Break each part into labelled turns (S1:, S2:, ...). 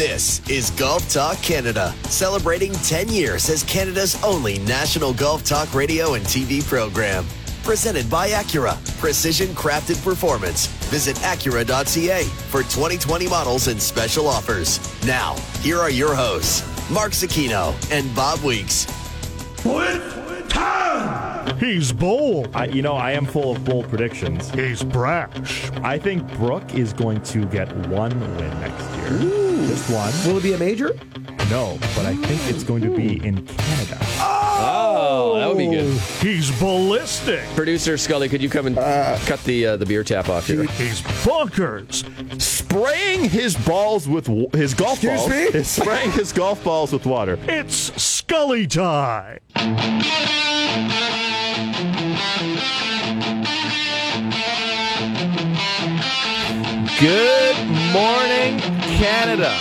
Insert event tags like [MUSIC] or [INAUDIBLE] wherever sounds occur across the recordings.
S1: This is Golf Talk Canada, celebrating 10 years as Canada's only national golf talk radio and TV program. Presented by Acura, precision crafted performance. Visit Acura.ca for 2020 models and special offers. Now, here are your hosts, Mark Zecchino and Bob Weeks.
S2: With time!
S3: He's bold.
S4: I, you know, I am full of bold predictions.
S3: He's brash.
S4: I think Brooke is going to get one win next year. Just one.
S5: Will it be a major?
S4: No, but I think it's going to be in Canada.
S6: Oh, that would be good.
S3: He's ballistic.
S6: Producer Scully, could you come and cut the uh, the beer tap off here?
S3: He's bonkers.
S4: Spraying his balls with w- his golf
S5: Excuse
S4: balls.
S5: me?
S4: Is spraying his golf balls with water.
S3: It's Scully time.
S4: Good morning, Canada.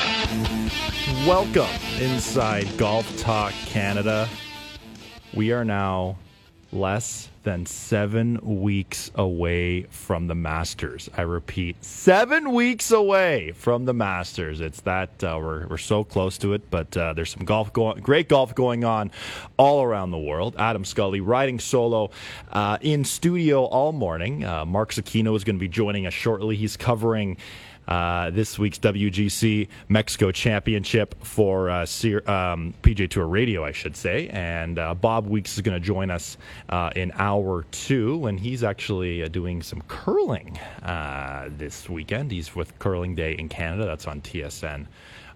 S4: Welcome inside Golf Talk Canada. We are now less than seven weeks away from the Masters. I repeat, seven weeks away from the Masters. It's that uh, we're we're so close to it, but uh, there's some golf going, great golf going on all around the world. Adam Scully riding solo uh, in studio all morning. Uh, Mark Zecchino is going to be joining us shortly. He's covering uh, this week's WGC Mexico Championship for uh, um, PGA Tour Radio, I should say. And uh, Bob Weeks is going to join us uh, in hour two, and he's actually uh, doing some curling uh, this weekend. He's with Curling Day in Canada. That's on TSN.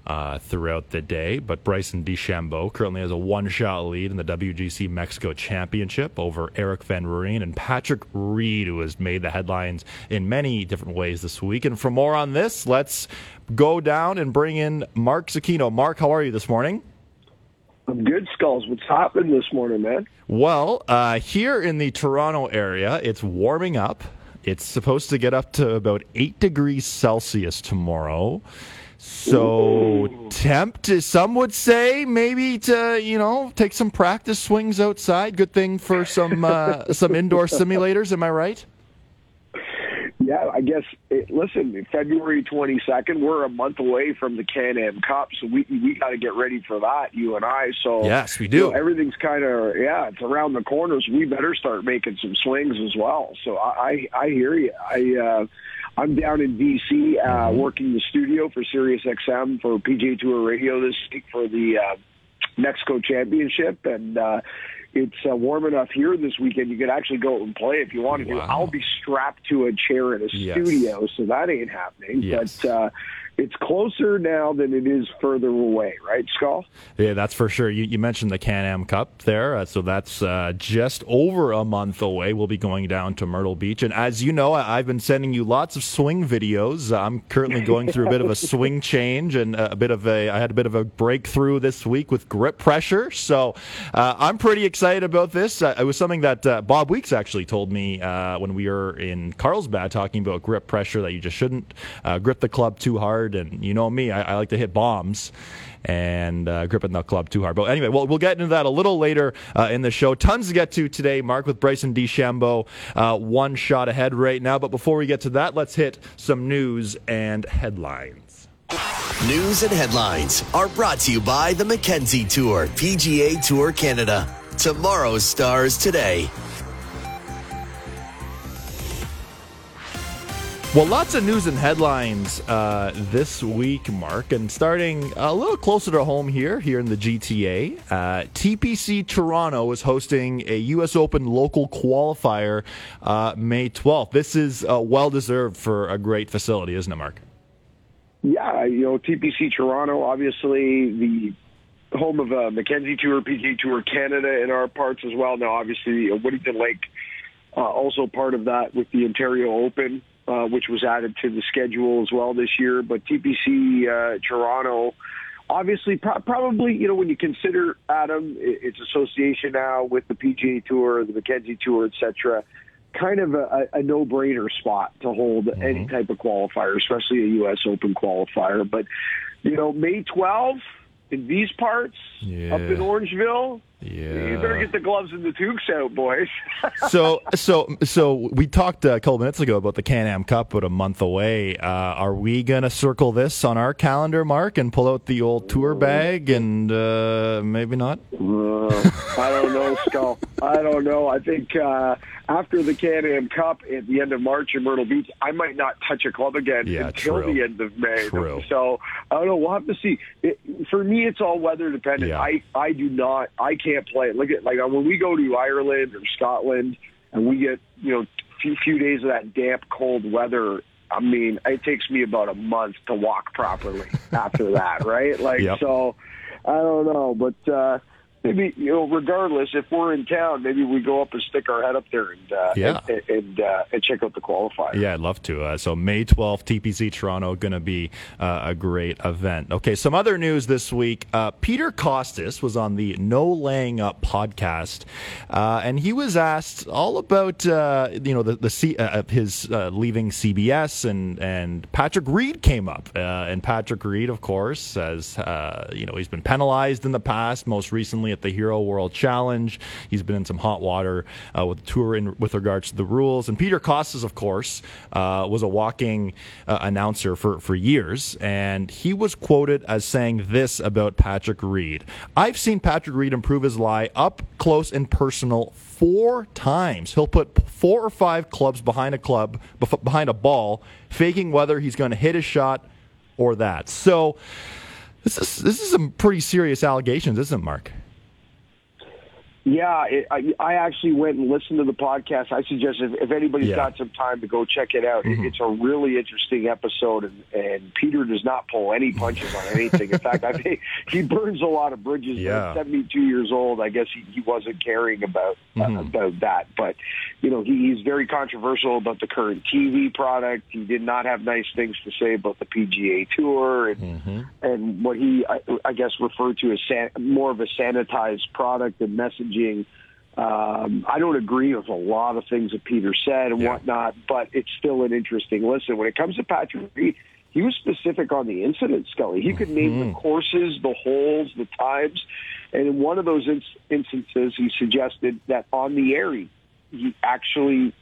S4: Uh, throughout the day, but Bryson DeChambeau currently has a one-shot lead in the WGC Mexico Championship over Erik van Rooyen and Patrick Reed, who has made the headlines in many different ways this week. And for more on this, let's go down and bring in Mark Zecchino. Mark, how are you this morning?
S7: I'm good, Skulls. What's happening this morning, man?
S4: Well, uh, here in the Toronto area, it's warming up. It's supposed to get up to about 8 degrees Celsius tomorrow. So, tempt, some would say, maybe to, you know, take some practice swings outside. Good thing for some uh, [LAUGHS] some indoor simulators, am I right?
S7: Yeah, I guess. It, listen, February 22nd, we're a month away from the Can-Am Cup, so we we got to get ready for that. You and I. So
S4: Yes, we
S7: you
S4: do.
S7: know, everything's kind of yeah, it's around the corners. We better start making some swings as well. So I I, I hear you. I. uh I'm down in DC uh,
S4: Mm-hmm.
S7: working the studio for Sirius XM for PGA Tour Radio this week for the uh, Mexico Championship, and uh, it's uh, warm enough here this weekend. You could actually go out and play if you wanted to. I'll be strapped to a chair in a
S4: Yes.
S7: studio, so that ain't happening.
S4: Yes.
S7: But uh, it's closer now than it is further away, right, Skull?
S4: Yeah, that's for sure. You, you mentioned the Can Am Cup there, uh, so that's uh, just over a month away. We'll be going down to Myrtle Beach, and as you know, I, I've been sending you lots of swing videos. I'm currently going through a bit of a swing [LAUGHS] change and a bit of a. I had a bit of a breakthrough this week with grip pressure, so uh, I'm pretty excited about this. Uh, it was something that uh, Bob Weeks actually told me uh, when we were in Carlsbad talking about grip pressure that you just shouldn't uh, grip the club too hard. And you know me, I, I like to hit bombs and uh, gripping the club too hard. But anyway, we'll, we'll get into that a little later uh, in the show. Tons to get to today, Mark, with Bryson DeChambeau uh, one shot ahead right now. But before we get to that, let's hit some news and headlines.
S1: News and headlines are brought to you by the Mackenzie Tour, PGA Tour Canada. Tomorrow's stars today.
S4: Well, lots of news and headlines uh, this week, Mark, and starting a little closer to home here, here in the GTA. Uh, TPC Toronto is hosting a U.S. Open local qualifier uh, May 12th. This is uh, well deserved for a great facility, isn't it, Mark?
S7: Yeah, you know, TPC Toronto, obviously the home of uh, Mackenzie Tour, PGA Tour Canada in our parts as well. Now, obviously, uh, Whittington Lake uh, also part of that with the Ontario Open, uh, which was added to the schedule as well this year. But TPC uh, Toronto, obviously, pro- probably, you know, when you consider, Adam, its association now with the PGA Tour, the Mackenzie Tour, et cetera, kind of a, a no-brainer spot to hold any type of qualifier, especially a U.S. Open qualifier. But, you know, May 12th in these parts, up in
S4: Yeah.
S7: You better get the gloves and the toques out, boys. [LAUGHS]
S4: so so so we talked a couple minutes ago about the Can-Am Cup, but a month away. Uh, are we gonna circle this on our calendar, Mark, and pull out the old tour bag and uh, maybe not?
S7: Uh, I don't know, Skull. [LAUGHS] I don't know. I think uh, after the Can-Am Cup at the end of March in Myrtle Beach, I might not touch a club again
S4: Yeah,
S7: until
S4: true.
S7: the end of May.
S4: True.
S7: So I don't know. We'll have to see. It, for me, it's all weather dependent.
S4: Yeah.
S7: I I do not. I can't play. Look at like when we go to Ireland or Scotland and we get you know few few days of that damp, cold weather. I mean, it takes me about a month to walk properly [LAUGHS] after that, right? Like
S4: Yep.
S7: so. I don't know, but uh, maybe you know, regardless, if we're in town, maybe we go up and stick our head up there and uh,
S4: Yeah.
S7: and and, uh, and check out the qualifier.
S4: Yeah, I'd love to. Uh, so May 12th, TPC Toronto, going to be uh, a great event. Okay, some other news this week. Uh, Peter Kostis was on the No Laying Up podcast, uh, and he was asked all about uh, you know the, the C, uh, his uh, leaving CBS, and and Patrick Reed came up, uh, and Patrick Reed, of course, says uh, you know he's been penalized in the past, most recently at the Hero World Challenge. He's been in some hot water uh, with the tour in, with regards to the rules. And Peter Kostis, of course, uh, was a walking uh, announcer for, for years. And he was quoted as saying this about Patrick Reed I've seen Patrick Reed improve his lie up close and personal four times. He'll put four or five clubs behind a club, behind a ball, faking whether he's going to hit a shot or that. So. This is this is some pretty serious allegations, isn't it, Mark?
S7: Yeah, it, I, I actually went and listened to the podcast. I suggest if, if anybody's
S4: Yeah.
S7: got some time to go check it out. It, it's a really interesting episode, and, and Peter does not pull any punches on anything. In fact, I [LAUGHS] think he burns a lot of bridges.
S4: Yeah.
S7: At 72 years old, I guess he, he wasn't caring about uh,
S4: Mhm.
S7: about that. But you know, he, he's very controversial about the current TV product. He did not have nice things to say about the PGA Tour and
S4: Mm-hmm.
S7: and what he, I, I guess, referred to as san- more of a sanitized product and messaging. Um, I don't agree with a lot of things that Peter said and
S4: Yeah.
S7: whatnot, but it's still an interesting listen. When it comes to Patrick Reed, he was specific on the incident, Scully. He could name the courses, the holes, the times, and in one of those ins- instances, he suggested that on the air, he, he actually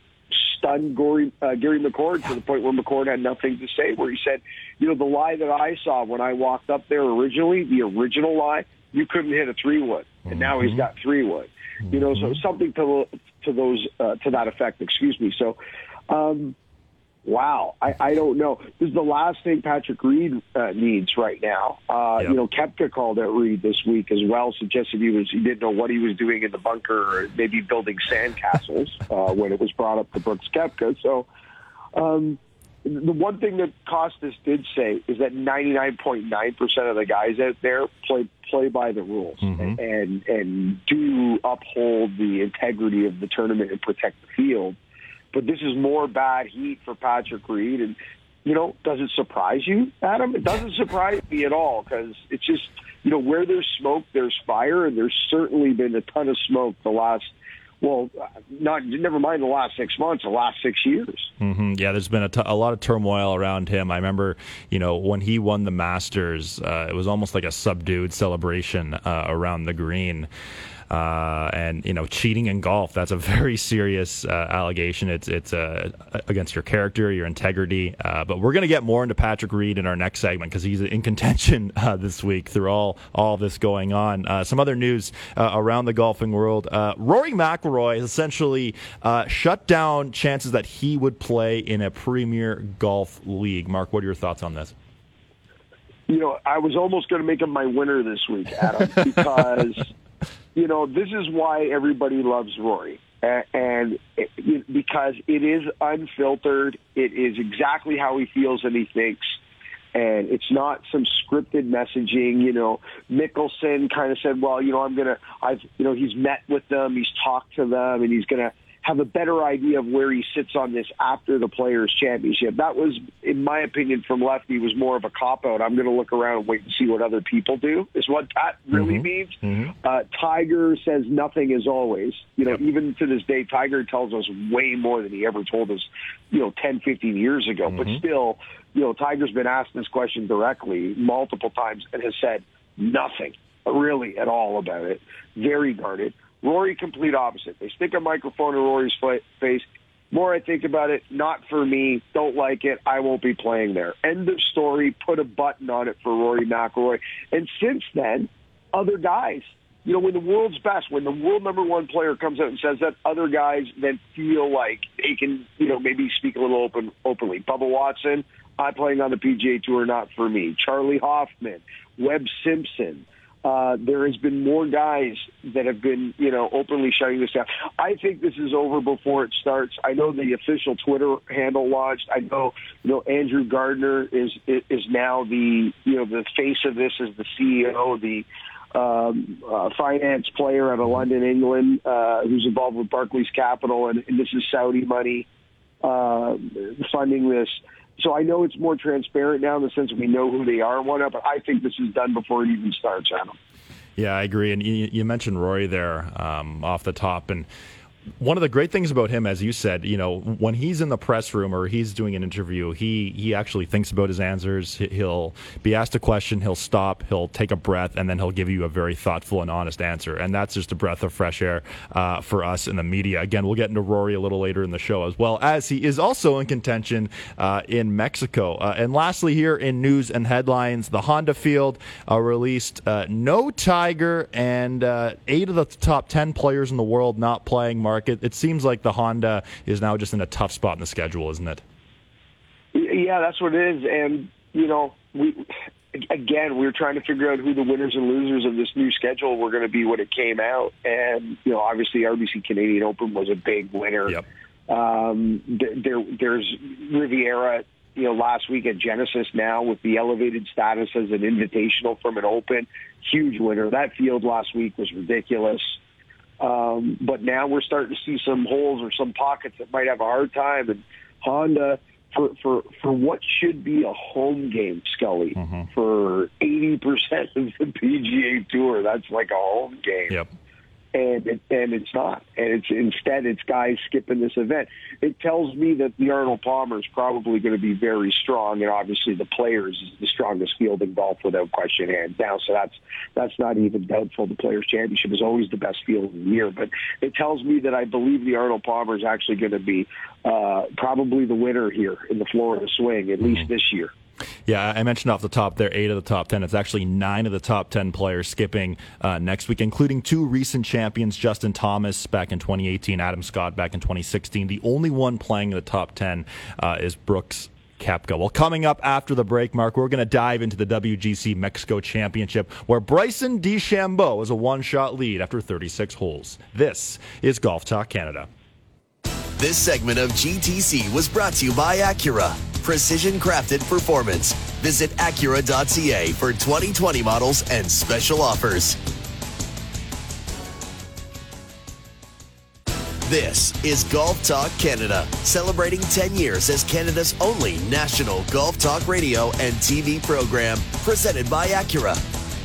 S7: stunned Gary, uh, Gary McCord to the point where McCord had nothing to say. Where he said, "You know, the lie that I saw when I walked up there originally, the original lie, you couldn't hit a three wood, and now he's got three wood. You know, so something to to those uh, to that effect. Excuse me. So." Um, Wow, I, I don't know. This is the last thing Patrick Reed uh, needs right now. Uh,
S4: Yep.
S7: You know, Koepka called out Reed this week as well, suggested he was he didn't know what he was doing in the bunker, or maybe building sandcastles [LAUGHS] uh, when it was brought up to Brooks Koepka. So, um, the one thing that Kostis did say is that 99.9 percent of the guys out there play play by the rules
S4: Mhm.
S7: and and do uphold the integrity of the tournament and protect the field but this is more bad heat for Patrick Reed. And, you know, does it surprise you, Adam? It doesn't surprise me at all because it's just, you know, where there's smoke, there's fire. And there's certainly been a ton of smoke the last, well, not never mind the last six months, the last six years.
S4: hmm Yeah, there's been a, t- a lot of turmoil around him. I remember, you know, when he won the Masters, uh, it was almost like a subdued celebration uh, around the green. Uh, and you know, cheating in golf, that's a very serious uh, allegation. It's it's uh, against your character, your integrity. Uh, but we're going to get more into Patrick Reed in our next segment because he's in contention [LAUGHS] uh, this week through all all this going on. Uh, some other news uh, around the golfing world: uh, Rory McIlroy has essentially uh, shut down chances that he would play in a Premier Golf League. Mark, what are your thoughts on this?
S7: you know, I was almost going to make him my winner this week, Adam, [LAUGHS] because you know this is why everybody loves Rory, and it, because it is unfiltered. It is exactly how he feels and he thinks. And it's not some scripted messaging, you know. Mickelson kind of said, "Well, you know, I'm gonna, I've, you know, he's met with them, he's talked to them, and he's gonna have a better idea of where he sits on this after the Players Championship." That was, in my opinion, from Lefty, was more of a cop out. I'm gonna look around and wait and see what other people do. Is what that really mm-hmm. means. Mm-hmm. Uh, Tiger says nothing as always. You know, even to this day, Tiger tells us way more than he ever told us, you know, 10, 15 years ago. But mm-hmm. still, you know, Tiger's been asked this question directly multiple times and has said nothing. really at all about it. Very guarded. Rory, complete opposite. They stick a microphone in Rory's face. More I think about it, not for me. Don't like it. I won't be playing there. End of story. Put a button on it for Rory McIlroy. And since then, other guys. You know, when the world's best, when the world number one player comes out and says that, other guys then feel like they can, you know, maybe speak a little open openly. Bubba Watson, I'm playing on the PGA Tour, not for me. Charley Hoffman, Webb Simpson, uh, there has been more guys that have been, you know, openly shutting this down. I think this is over before it starts. I know the official Twitter handle launched. I know, you know, Andrew Gardiner is is now the, you know, the face of this as the CEO, the um, uh, finance player out of London, England, uh, who's involved with Barclays Capital, and, and this is Saudi money uh, funding this. So I know it's more transparent now in the sense that we know who they are and whatnot, but I think this is done before it even starts, on them.
S4: Yeah, I agree. And you, you mentioned Rory there um, off the top, and one of the great things about him, as you said, you know, when he's in the press room or he's doing an interview, he he actually thinks about his answers. He'll be asked a question, he'll stop, he'll take a breath, and then he'll give you a very thoughtful and honest answer. And that's just a breath of fresh air uh, for us in the media. Again, we'll get into Rory a little later in the show, as well as he is also in contention uh, in Mexico. Uh, and lastly, here in news and headlines, the Honda Field uh, released uh, no Tiger and uh, eight of the top ten players in the world not playing market. It seems like the Honda is now just in a tough spot in the schedule, isn't it?
S7: Yeah, that's what it is. And, you know, we again, we were trying to figure out who the winners and losers of this new schedule were going to be when it came out. And, you know, obviously RBC Canadian Open was a big winner.
S4: Yep.
S7: Um, there, there's Riviera, you know, last week at Genesis now with the elevated status as an invitational from an open. Huge winner. That field last week was ridiculous. Um, but now we're starting to see some holes or some pockets that might have a hard time. And Honda, for for for what should be a home game, Scully,
S4: Mm-hmm.
S7: for eighty percent of the PGA Tour, that's like a home game
S4: Yep.
S7: And it, and it's not. And it's instead it's guys skipping this event. It tells me that the Arnold Palmer is probably going to be very strong, and obviously the players is the strongest field in golf without question, hands down. So that's that's not even doubtful. The Players Championship is always the best field of the year, but it tells me that I believe the Arnold Palmer is actually going to be uh, probably the winner here in the Florida Swing, at least this year.
S4: Yeah, I mentioned off the top there, eight of the top 10. It's actually nine of the top 10 players skipping uh, next week, including two recent champions, Justin Thomas back in 2018, Adam Scott back in 2016. The only one playing in the top 10 uh, is Brooks Koepka. Well, coming up after the break, Mark, we're going to dive into the WGC Mexico Championship, where Bryson DeChambeau is a one shot lead after 36 holes. This is Golf Talk Canada.
S1: This segment of GTC was brought to you by Acura. Precision crafted performance. Visit Acura.ca for 2020 models and special offers. This is Golf Talk Canada, celebrating 10 years as Canada's only national golf talk radio and TV program, presented by Acura.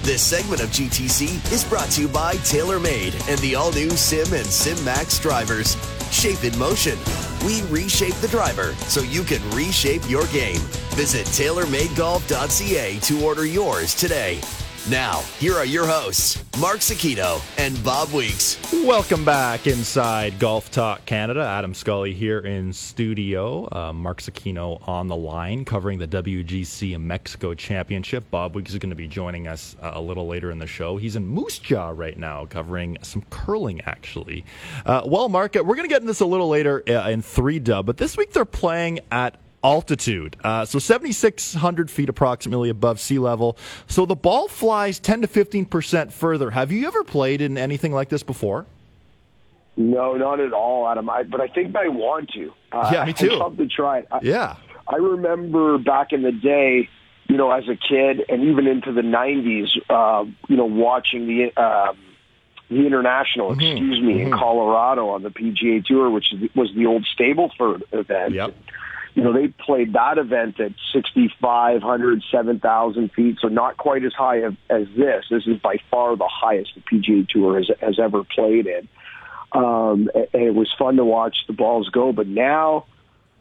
S1: This segment of GTC is brought to you by TaylorMade and the all new Sim and Sim Max drivers. Shape in motion. We reshape the driver so you can reshape your game. Visit TaylorMadeGolf.ca to order yours today. Now, here are your hosts, Mark Zecchino and Bob Weeks.
S4: Welcome back inside Golf Talk Canada. Adam Scully here in studio. Uh, Mark Zecchino on the line covering the WGC Mexico Championship. Bob Weeks is going to be joining us uh, a little later in the show. He's in Moose Jaw right now covering some curling, actually. Uh, well, Mark, we're going to get into this a little later uh, in 3 dub, but this week they're playing at altitude. Uh, so 7,600 feet approximately above sea level. So the ball flies 10 to 15% further. Have you ever played in anything like this before?
S7: No, not at all, Adam. I, but I think I want to. Uh,
S4: Yeah, me too.
S7: I'd love to try it. I,
S4: Yeah.
S7: I remember back in the day, you know, as a kid and even into the '90s, uh, you know, watching the um, the international,
S4: Mm-hmm.
S7: excuse me, in Colorado on the PGA Tour, which was the old Stableford event.
S4: Yep.
S7: You know, they played that event at 6,500, 7,000 feet, so not quite as high as, this. This is by far the highest the PGA Tour has, has ever played in. Um, and and it was fun to watch the balls go, but now,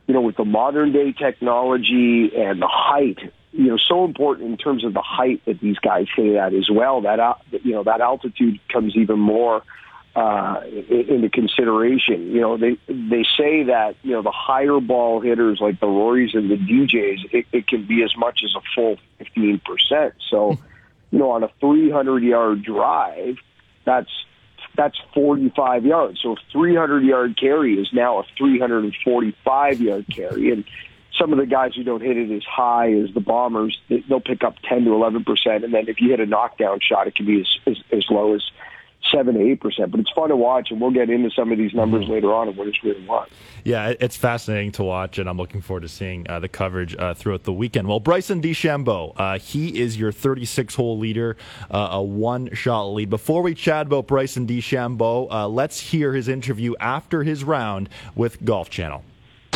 S7: you know, with the modern day technology and the height, you know so important in terms of the height that these guys hit at as well. That uh, you know that altitude comes even more uh, into consideration. You know, they they say that you know the higher ball hitters like the Rorys and the DJs, it, it can be as much as a full fifteen percent. So, you know, on a three hundred yard drive, that's that's 45 yards. So a 300 yard carry is now a 345 yard carry. And some of the guys who don't hit it as high as the bombers, they'll pick up 10 to 11 percent, and then if you hit a knockdown shot, it can be as as, as low as seven to eight percent. But it's fun to watch, and we'll get into some of these numbers mm-hmm. later on and what it's really what.
S4: Yeah, it's fascinating to watch, and I'm looking forward to seeing uh, the coverage uh, throughout the weekend. Well, Bryson DeChambeau, uh, he is your 36 hole leader, uh, a one shot lead. Before we chat about Bryson DeChambeau, uh, let's hear his interview after his round with Golf Channel.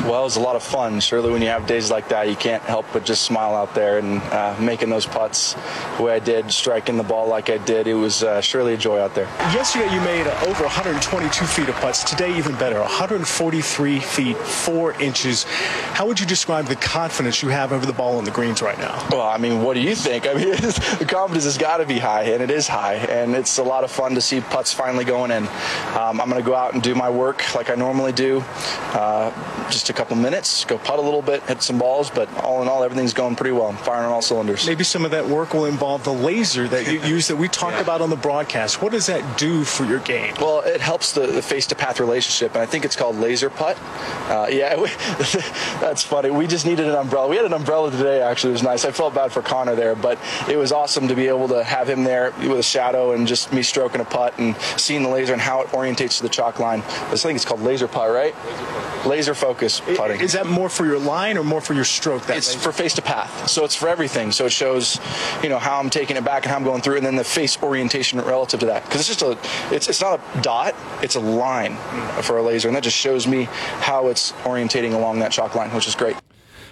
S5: Well, it was a lot of fun. Surely, when you have days like that, you can't help but just smile out there and uh, making those putts the way I did, striking the ball like I did. It was uh, surely a joy out there.
S8: Yesterday, you made over 122 feet of putts. Today, even better, 143 feet 4 inches. How would you describe the confidence you have over the ball on the greens right now?
S5: Well, I mean, what do you think? I mean, [LAUGHS] the confidence has got to be high, and it is high. And it's a lot of fun to see putts finally going in. Um, I'm going to go out and do my work like I normally do. Uh, just a couple minutes, go putt a little bit, hit some balls, but all in all, everything's going pretty well. I'm firing on all cylinders.
S8: Maybe some of that work will involve the laser that you [LAUGHS] use that we talked yeah. about on the broadcast. What does that do for your game?
S5: Well, it helps the, the face to path relationship, and I think it's called laser putt. Uh, yeah, [LAUGHS] we, [LAUGHS] that's funny. We just needed an umbrella. We had an umbrella today, actually. It was nice. I felt bad for Connor there, but it was awesome to be able to have him there with a shadow and just me stroking a putt and seeing the laser and how it orientates to the chalk line. I think it's called laser putt, right? Laser focus putting.
S8: Is that more for your line or more for your stroke? That
S5: it's for face to path, so it's for everything. So it shows, you know, how I'm taking it back and how I'm going through, and then the face orientation relative to that. Because it's just a, it's it's not a dot, it's a line for a laser, and that just shows me how it's orientating along that chalk line, which is great.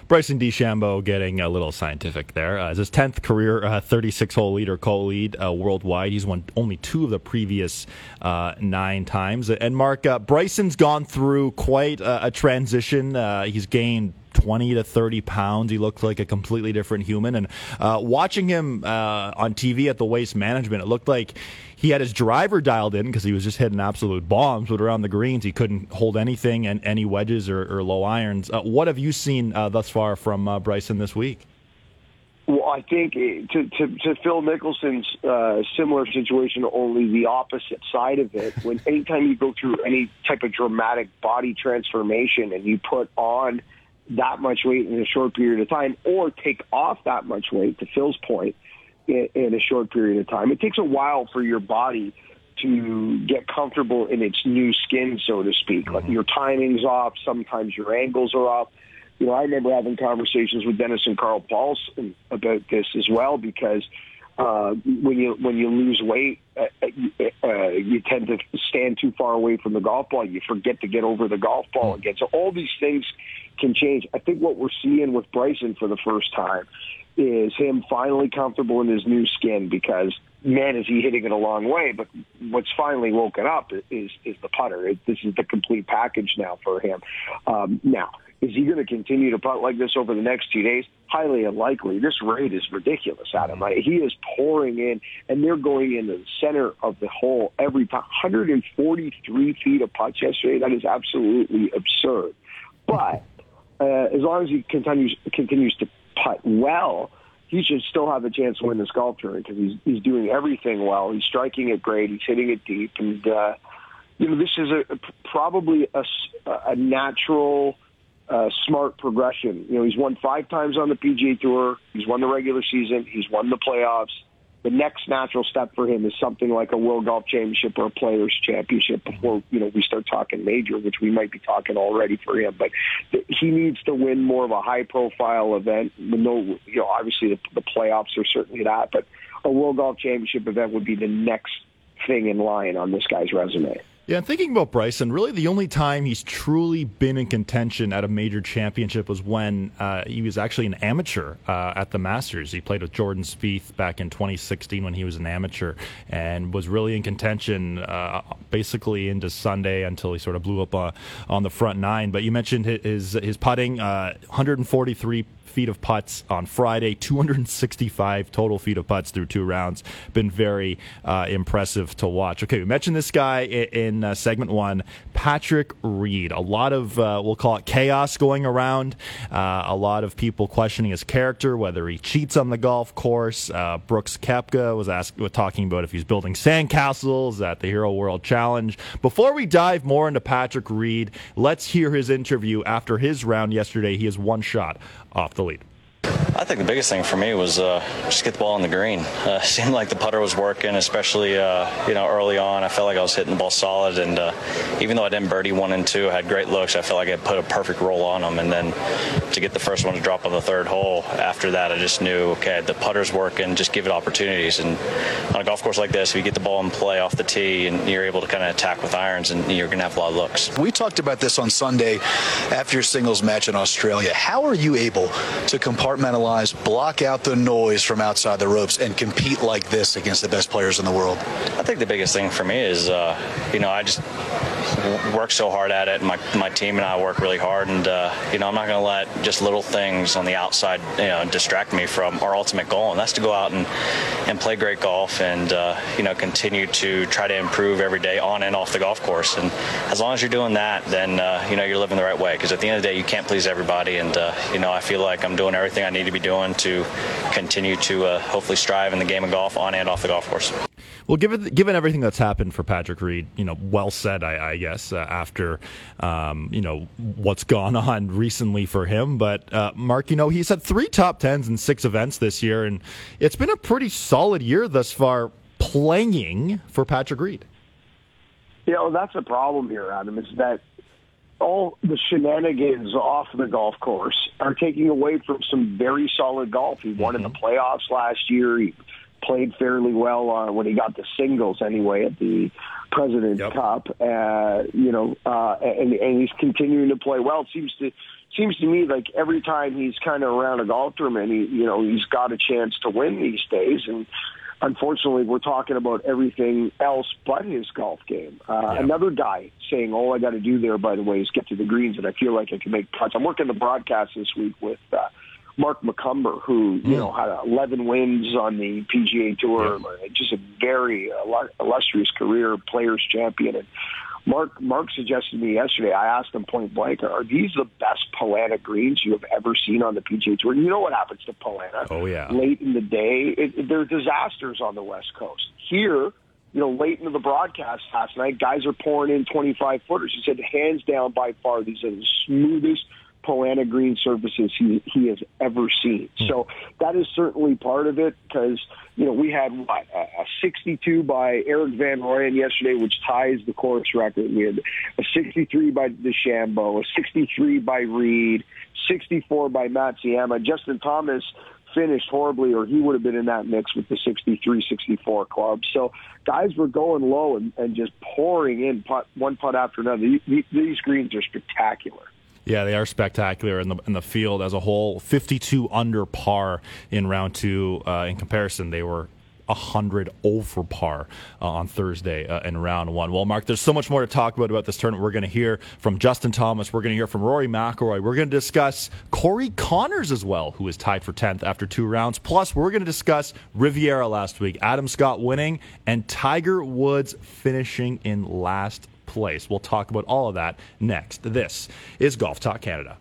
S4: Bryson DeChambeau getting a little scientific there. Uh, his 10th career uh, 36 hole leader co lead uh, worldwide. He's won only two of the previous uh, nine times. And Mark, uh, Bryson's gone through quite a, a transition. Uh, he's gained 20 to 30 pounds. He looked like a completely different human. And uh, watching him uh, on TV at the Waste Management, it looked like he had his driver dialed in because he was just hitting absolute bombs, but around the greens he couldn't hold anything and any wedges or, or low irons. Uh, what have you seen uh, thus far from uh, Bryson this week?
S7: Well, I think to, to, to Phil Mickelson's uh, similar situation, only the opposite side of it. When [LAUGHS] anytime you go through any type of dramatic body transformation and you put on that much weight in a short period of time, or take off that much weight, to Phil's point, in, in a short period of time. It takes a while for your body to get comfortable in its new skin, so to speak. Mm-hmm. Like your timing's off, sometimes your angles are off. You know, I remember having conversations with Dennis and Carl Paulson about this as well because uh, when you when you lose weight, uh, uh, you tend to stand too far away from the golf ball. You forget to get over the golf ball mm-hmm. again. So all these things can change. I think what we're seeing with Bryson for the first time is him finally comfortable in his new skin because man is he hitting it a long way. But what's finally woken up is is the putter. It, this is the complete package now for him. Um, now is he going to continue to putt like this over the next two days? Highly unlikely. This rate is ridiculous adam. I, he is pouring in and they're going into the center of the hole every time 143 feet of putts yesterday. That is absolutely absurd. But uh, as long as he continues continues to putt well, he should still have a chance to win this golf tournament because he's he's doing everything well. He's striking it great. He's hitting it deep, and uh, you know this is a probably a, a natural, uh, smart progression. You know he's won five times on the PGA Tour. He's won the regular season. He's won the playoffs the next natural step for him is something like a World Golf Championship or a Players Championship before you know we start talking major, which we might be talking already for him. But he needs to win more of a high profile event. No, you know, obviously the, the playoffs are certainly that, but a World Golf Championship event would be the next thing in line on this guy's resume.
S4: Yeah, and thinking about Bryson, really the only time he's truly been in contention at a major championship was when uh, he was actually an amateur uh, at the Masters. He played with Jordan Spieth back in 2016 when he was an amateur and was really in contention uh, basically into Sunday until he sort of blew up uh, on the front nine. But you mentioned his his putting, uh, 143 feet of putts on Friday, 265 total feet of putts through two rounds. Been very uh, impressive to watch. Okay, we mentioned this guy in, in uh, segment one, Patrick Reed. A lot of, uh, we'll call it chaos going around. Uh, a lot of people questioning his character, whether he cheats on the golf course. Uh, Brooks Koepka was asked, was talking about if he's building sandcastles at the Hero World Challenge. Before we dive more into Patrick Reed, let's hear his interview after his round yesterday. He has one shot off the lead.
S9: I think the biggest thing for me was uh, just get the ball on the green. Uh, [LAUGHS] seemed like the putter was working, especially uh, you know early on. I felt like I was hitting the ball solid, and uh, even though I didn't birdie one and two, I had great looks. I felt like I put a perfect roll on them, and then to get the first one to drop on the third hole. After that, I just knew okay, the putter's working. Just give it opportunities. And on a golf course like this, if you get the ball in play off the tee, and you're able to kind of attack with irons, and you're going to have a lot of looks.
S10: We talked about this on Sunday after your singles match in Australia. How are you able to compartmentalize? Block out the noise from outside the ropes, and compete like this against the best players in the world?
S9: I think the biggest thing for me is, uh, you know, I just work so hard at it. My my team and I work really hard, and uh, you know I'm not going to let just little things on the outside you know distract me from our ultimate goal, and that's to go out and and play great golf, and uh, you know continue to try to improve every day on and off the golf course. And as long as you're doing that, then uh, you know you're living the right way. Because at the end of the day, you can't please everybody, and uh, you know I feel like I'm doing everything I need to be doing to continue to uh, hopefully strive in the game of golf on and off the golf course.
S4: Well, given given everything that's happened for Patrick Reed, you know, well said, I, I guess, uh, after um, you know what's gone [LAUGHS] on recently for him. But uh, Mark, you know, he's had three top tens in six events this year, and it's been a pretty solid year thus far playing for Patrick Reed.
S7: You know, that's the problem here, Adam. Is that all the shenanigans off the golf course are taking away from some very solid golf. He won mm-hmm. in the playoffs last year. He played fairly well uh, when he got the singles anyway at the President's yep. Cup. Uh, you know, uh, and and he's continuing to play well. It seems to seems to me like every time he's kind of around a golf tournament, he you know he's got a chance to win these days. And unfortunately, we're talking about everything else but his golf game. Uh, yeah. Another guy saying, "All I got to do there, by the way, is get to the greens, and I feel like I can make putts." I'm working the broadcast this week with. Uh, Mark McCumber, who you know had 11 wins on the PGA Tour, yeah. just a very illustrious career, Players Champion. And Mark Mark suggested to me yesterday. I asked him point blank, "Are these the best Poa annua greens you have ever seen on the PGA Tour?" You know what happens to Poa annua?
S4: Oh yeah,
S7: late in the day, it, are disasters on the West Coast. Here, you know, late into the broadcast last night, guys are pouring in 25 footers. He said, hands down, by far, these are the smoothest Poa annua green surfaces he he has ever seen. Hmm. So that is certainly part of it because you know we had what a 62 by Erik van Rooyen yesterday, which ties the course record. We had a 63 by DeChambeau, a 63 by Reed, 64 by Matsuyama. Justin Thomas finished horribly, or he would have been in that mix with the 63, 64 club. So guys were going low and, and just pouring in putt, one putt after another. These greens are spectacular.
S4: Yeah, they are spectacular in the in the field as a whole. Fifty-two under par in round two. Uh, in comparison, they were 100 over par uh, on Thursday uh, in round one. Well, Mark, there's so much more to talk about about this tournament. We're going to hear from Justin Thomas. We're going to hear from Rory McIlroy. We're going to discuss Corey Conners as well, who is tied for 10th after two rounds. Plus, we're going to discuss Riviera last week, Adam Scott winning, and Tiger Woods finishing in last place. We'll talk about all of that next. This is Golf Talk Canada.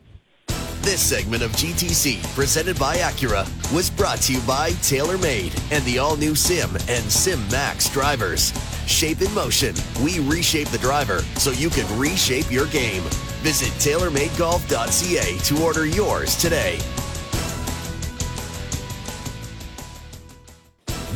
S1: This segment of GTC, presented by Acura, was brought to you by TaylorMade and the all new Sim and Sim Max drivers. Shape in motion. We reshape the driver so you can reshape your game. Visit TaylorMadeGolf.ca to order yours today.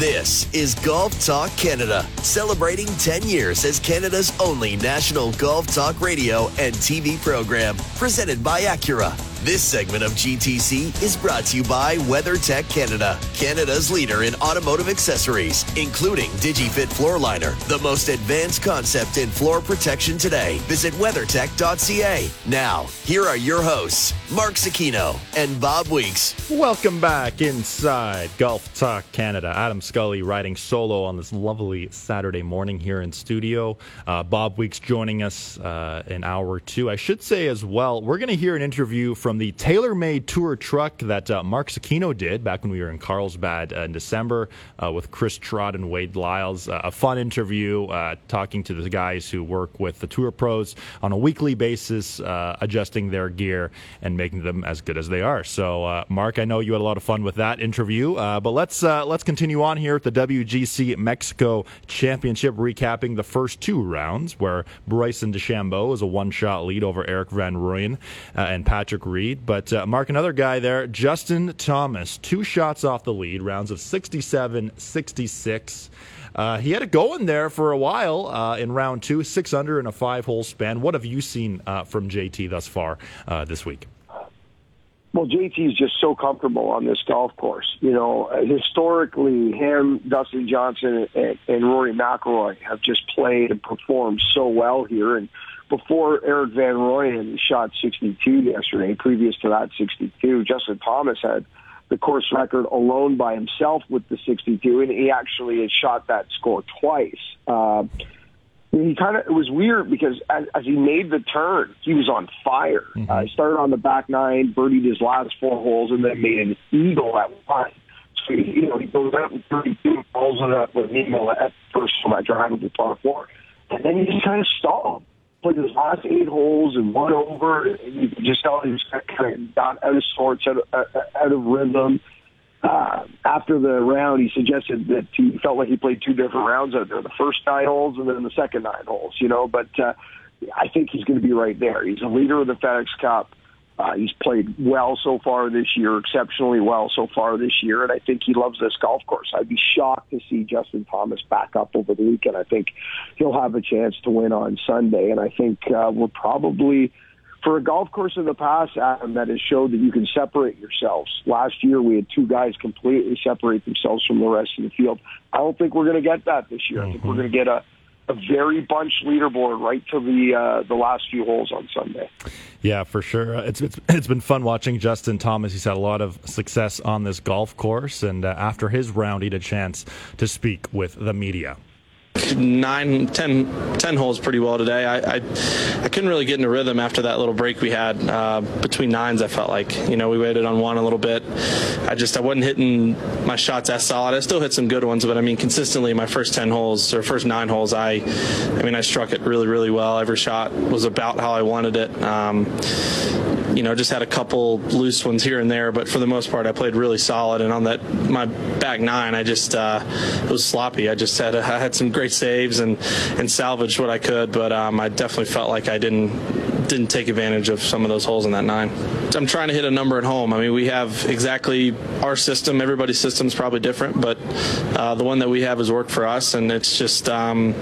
S1: This is Golf Talk Canada, celebrating 10 years as Canada's only national golf talk radio and TV program, presented by Acura. This segment of GTC is brought to you by WeatherTech Canada, Canada's leader in automotive accessories, including DigiFit Floor Liner, the most advanced concept in floor protection today. Visit weathertech.ca. Now, here are your hosts, Mark Zecchino and Bob Weeks.
S4: Welcome back inside Golf Talk Canada. Adam Scully riding solo on this lovely Saturday morning here in studio. Uh, Bob Weeks joining us uh, an hour or two. I should say as well, we're going to hear an interview from from the TaylorMade tour truck that uh, Mark Zecchino did back when we were in Carlsbad uh, in December uh, with Chris Trott and Wade Lyles. Uh, a fun interview uh, talking to the guys who work with the tour pros on a weekly basis, adjusting their gear and making them as good as they are. So, Mark, I know you had a lot of fun with that interview, but let's let's continue on here at the WGC Mexico Championship, recapping the first two rounds where Bryson DeChambeau is a one-shot lead over Erik van Rooyen and Patrick Reed. But uh, Mark, another guy there, Justin Thomas, two shots off the lead, rounds of 67 66. Uh, he had it going there for a while uh, in round two, six under in a five hole span. What have you seen uh, from JT thus far uh, this week?
S7: Well, JT is just so comfortable on this golf course. You know, historically, him, Dustin Johnson, and, and Rory McIlroy have just played and performed so well here. And before Erik van Rooyen shot 62 yesterday, previous to that 62, Justin Thomas had the course record alone by himself with the 62, and he actually had shot that score twice. Uh, he kind of it was weird because as, as he made the turn, he was on fire. Mm-hmm. Uh, he started on the back nine, birdied his last four holes, and then made an eagle at one. So you know he goes out in 32, falls it up with an eagle at first from that drive with the par four, and then he just kind of stalled played his last eight holes and one over. And you could just tell he was kind of got out of sorts, out of, out of rhythm. Uh, after the round, he suggested that he felt like he played two different rounds out there: the first nine holes and then the second nine holes. You know, but uh, I think he's going to be right there. He's a leader of the FedEx Cup. Uh, he's played well so far this year, exceptionally well so far this year, and I think he loves this golf course. I'd be shocked to see Justin Thomas back up over the weekend. I think he'll have a chance to win on Sunday, and I think uh, we're probably for a golf course in the past, Adam, that has showed that you can separate yourselves. Last year, we had two guys completely separate themselves from the rest of the field. I don't think we're going to get that this year. Mm-hmm. I think we're going to get a a very bunched leaderboard right to the uh, the last few holes on Sunday.
S4: Yeah, for sure. It's, it's it's been fun watching Justin Thomas. He's had a lot of success on this golf course, and uh, after his round, he had a chance to speak with the media
S11: nine, ten, ten holes pretty well today. I, I, I couldn't really get into rhythm after that little break we had uh, between nines. I felt like you know we waited on one a little bit. I just I wasn't hitting my shots as solid. I still hit some good ones, but I mean consistently my first ten holes or first nine holes, I I mean I struck it really really well. Every shot was about how I wanted it. Um, you know, just had a couple loose ones here and there, but for the most part, I played really solid. And on that my back nine, I just uh, it was sloppy. I just had I had some great saves and and salvaged what I could, but um, I definitely felt like I didn't didn't take advantage of some of those holes in that nine. I'm trying to hit a number at home. I mean, we have exactly our system. Everybody's system is probably different, but uh, the one that we have has worked for us, and it's just um,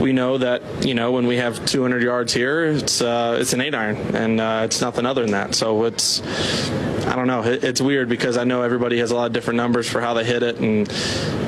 S11: we know that you know when we have 200 yards here, it's uh, it's an eight iron, and uh, it's nothing other than that. So it's I don't know. It's weird because I know everybody has a lot of different numbers for how they hit it and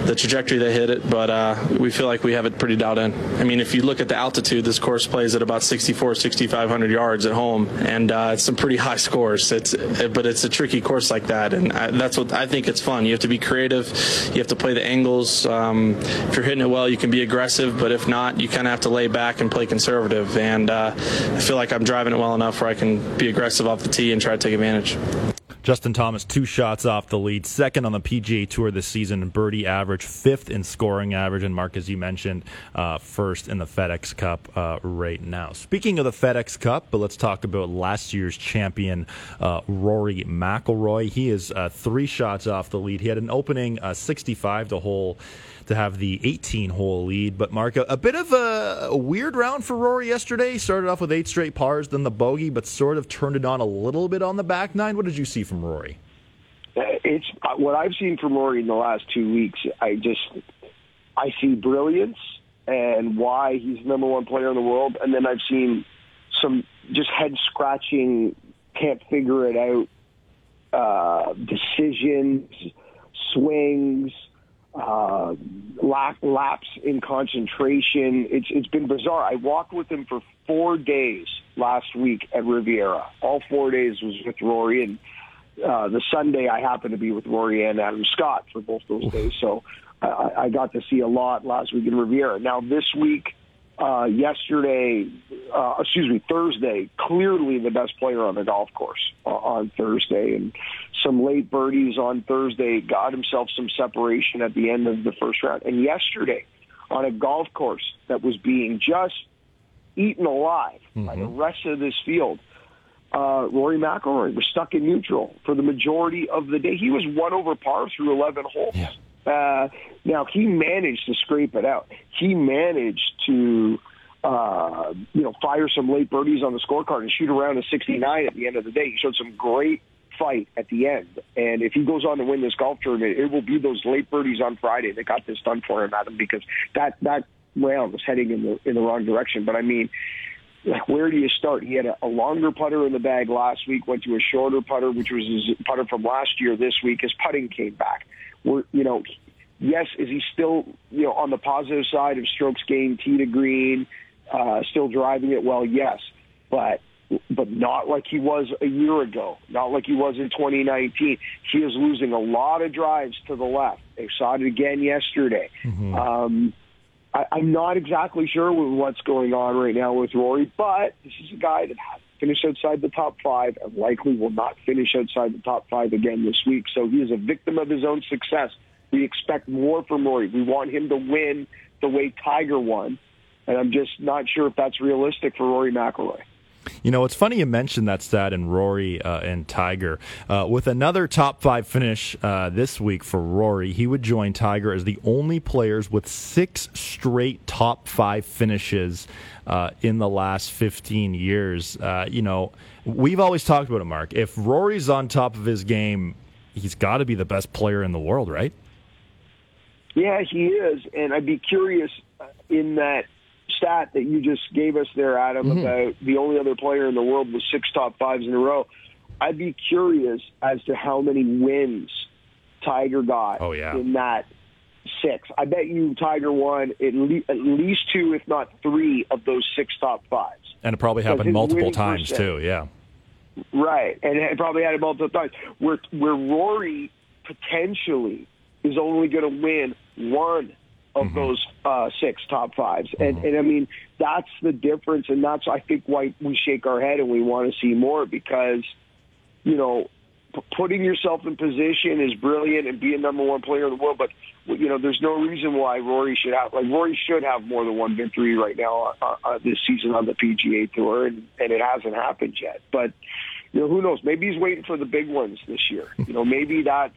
S11: the trajectory they hit it, but uh, we feel like we have it pretty dialed in. I mean, if you look at the altitude, this course plays at about 64, 6,500 yards at home, and uh, it's some pretty high scores. It's but it's a tricky course like that, and I, that's what I think it's fun. You have to be creative. You have to play the angles. Um, if you're hitting it well, you can be aggressive, but if not, you kind of have to lay back and play conservative. And uh, I feel like I'm driving it well enough where I can be aggressive off the tee and try to take advantage.
S4: Justin Thomas, two shots off the lead, second on the PGA Tour this season in birdie average, fifth in scoring average, and Mark, as you mentioned, uh, first in the FedEx Cup uh, right now. Speaking of the FedEx Cup, but let's talk about last year's champion, uh, Rory McIlroy. He is uh, three shots off the lead. He had an opening uh, 65 to hole to have the 18 hole lead. But, Mark, a, a bit of a, a, weird round for Rory yesterday. Started off with eight straight pars, then the bogey, but sort of turned it on a little bit on the back nine. What did you see from Rory?
S7: Uh, it's uh, what I've seen from Rory in the last two weeks. I just I see brilliance and why he's the number one player in the world, and then I've seen some just head scratching, can't figure it out uh, decisions, swings uh, lack, lapse in concentration. It's it's been bizarre. I walked with him for four days last week at Riviera. All four days was with Rory, and uh, the Sunday I happened to be with Rory and Adam Scott for both those days. So I, I got to see a lot last week in Riviera. Now this week uh, yesterday, uh, excuse me, Thursday, clearly the best player on the golf course uh, on Thursday. And some late birdies on Thursday, got himself some separation at the end of the first round. And yesterday, on a golf course that was being just eaten alive mm-hmm. by the rest of this field, uh, Rory McIlroy was stuck in neutral for the majority of the day. He was one over par through 11 holes. Yeah. Uh, now he managed to scrape it out. He managed to, uh, you know, fire some late birdies on the scorecard and shoot around a 69 at the end of the day. He showed some great fight at the end. And if he goes on to win this golf tournament, it will be those late birdies on Friday that got this done for him, Adam, because that that round was heading in the in the wrong direction. But I mean, where do you start? He had a, a longer putter in the bag last week, went to a shorter putter, which was his putter from last year. This week, his putting came back. We're, you know, yes, is he still, you know, on the positive side of strokes gained, tee to green, uh, still driving it well? Yes, but but not like he was a year ago, not like he was in 2019. He is losing a lot of drives to the left. They saw it again yesterday. Mm-hmm. Um, I, I'm not exactly sure what's going on right now with Rory, but this is a guy that has finished outside the top five and likely will not finish outside the top five again this week. So he is a victim of his own success. We expect more from Rory. We want him to win the way Tiger won, and I'm just not sure if that's realistic for Rory McIlroy.
S4: You know, it's funny you mentioned that stat in Rory uh, and Tiger. Uh, with another top five finish uh, this week for Rory, he would join Tiger as the only players with six straight top five finishes uh, in the last 15 years. Uh, you know, we've always talked about it, Mark. If Rory's on top of his game, he's got to be the best player in the world, right?
S7: Yeah, he is. And I'd be curious uh, in that stat that you just gave us there, Adam, mm-hmm. about the only other player in the world with six top fives in a row. I'd be curious as to how many wins Tiger got
S4: oh, yeah.
S7: in that six. I bet you Tiger won at, le- at least two, if not three, of those six top fives.
S4: And it probably happened multiple times percent. too. Yeah.
S7: Right, and it probably had it multiple times. Where where Rory potentially is only going to win one of mm-hmm. those uh, six top 5s mm-hmm. and and I mean that's the difference, and that's I think why we shake our head and we want to see more because you know p- putting yourself in position is brilliant and being a number one player in the world, but you know there's no reason why Rory should have like Rory should have more than one victory right now uh, uh, this season on the PGA Tour, and, and it hasn't happened yet, but. You know, who knows? Maybe he's waiting for the big ones this year. You know, maybe that's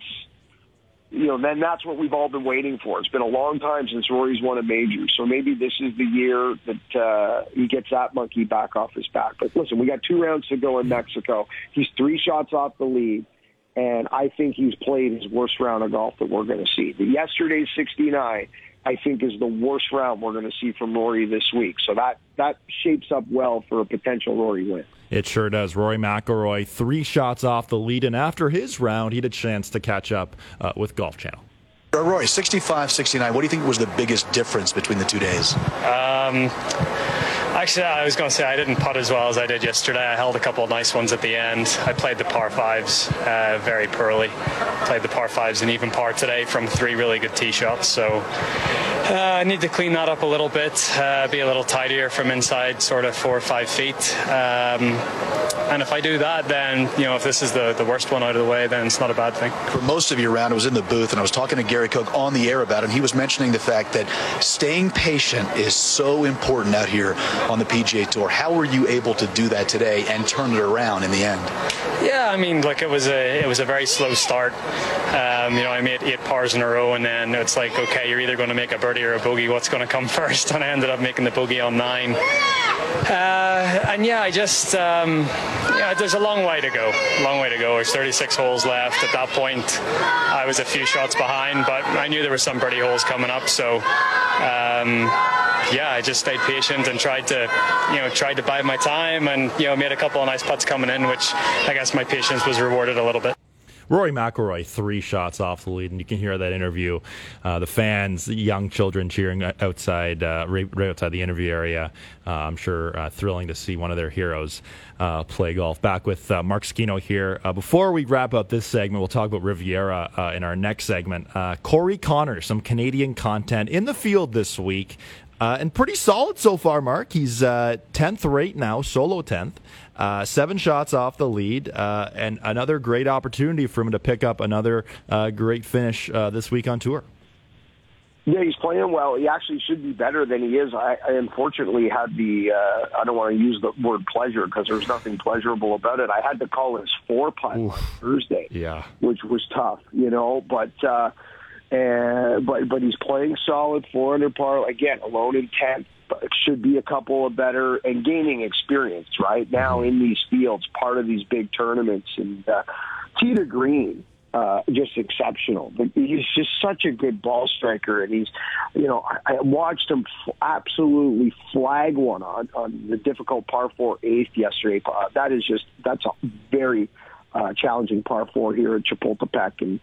S7: you know, then that's what we've all been waiting for. It's been a long time since Rory's won a major, so maybe this is the year that uh, he gets that monkey back off his back. But listen, we got two rounds to go in Mexico. He's three shots off the lead, and I think he's played his worst round of golf that we're going to see. The yesterday's 69, I think, is the worst round we're going to see from Rory this week. So that that shapes up well for a potential Rory win.
S4: It sure does. Rory McIlroy, three shots off the lead, and after his round, he had a chance to catch up uh, with Golf Channel.
S10: Rory, 65 69. What do you think was the biggest difference between the two days?
S12: Um, Actually, I was going to say I didn't putt as well as I did yesterday. I held a couple of nice ones at the end. I played the par fives uh, very poorly. Played the par fives and even par today from three really good tee shots. So uh, I need to clean that up a little bit, uh, be a little tidier from inside, sort of four or five feet. Um, and if I do that, then you know if this is the, the worst one out of the way, then it's not a bad thing.
S10: For most of your round, I was in the booth and I was talking to Gary Cook on the air about it. And he was mentioning the fact that staying patient is so important out here on the PGA Tour. How were you able to do that today and turn it around in the end?
S12: Yeah, I mean, like it was a it was a very slow start. Um, you know, I made eight pars in a row, and then it's like, okay, you're either going to make a birdie or a bogey. What's going to come [LAUGHS] first? And I ended up making the bogey on nine. Uh, and yeah, I just um, yeah, there's a long way to go. Long way to go. There's 36 holes left. At that point, I was a few shots behind, but I knew there were some birdie holes coming up. So. Um, yeah, I just stayed patient and tried to, you know, tried to bide my time and, you know, made a couple of nice putts coming in, which I guess my patience was rewarded a little bit.
S4: Rory McIlroy, three shots off the lead, and you can hear that interview. Uh, the fans, the young children cheering outside, uh, right, right, outside the interview area. Uh, I'm sure uh, thrilling to see one of their heroes uh, play golf. Back with uh, Mark Zecchino here. before we wrap up this segment, we'll talk about Riviera in our next segment. Corey Connor, some Canadian content in the field this week. Uh, and pretty solid so far, Mark. He's uh, 10th rate now, solo 10th. Uh, seven shots off the lead, uh, and another great opportunity for him to pick up another uh, great finish uh, this week on tour.
S7: Yeah, he's playing well. He actually should be better than he is. I, I unfortunately had the, uh, I don't want to use the word pleasure because there's nothing pleasurable about it. I had to call his four putt on Thursday,
S4: Yeah.
S7: which was tough, you know, but, uh, and, but, but he's playing solid, four under par, again, alone in 10th. But should be a couple of better and gaining experience right now in these fields, part of these big tournaments. And uh, tee to green, uh, just exceptional. But he's just such a good ball striker, and he's, you know, I, I watched him f- absolutely flag one on on the difficult par four eighth yesterday. Uh, that is just that's a very uh, challenging par four here at Chapultepec, and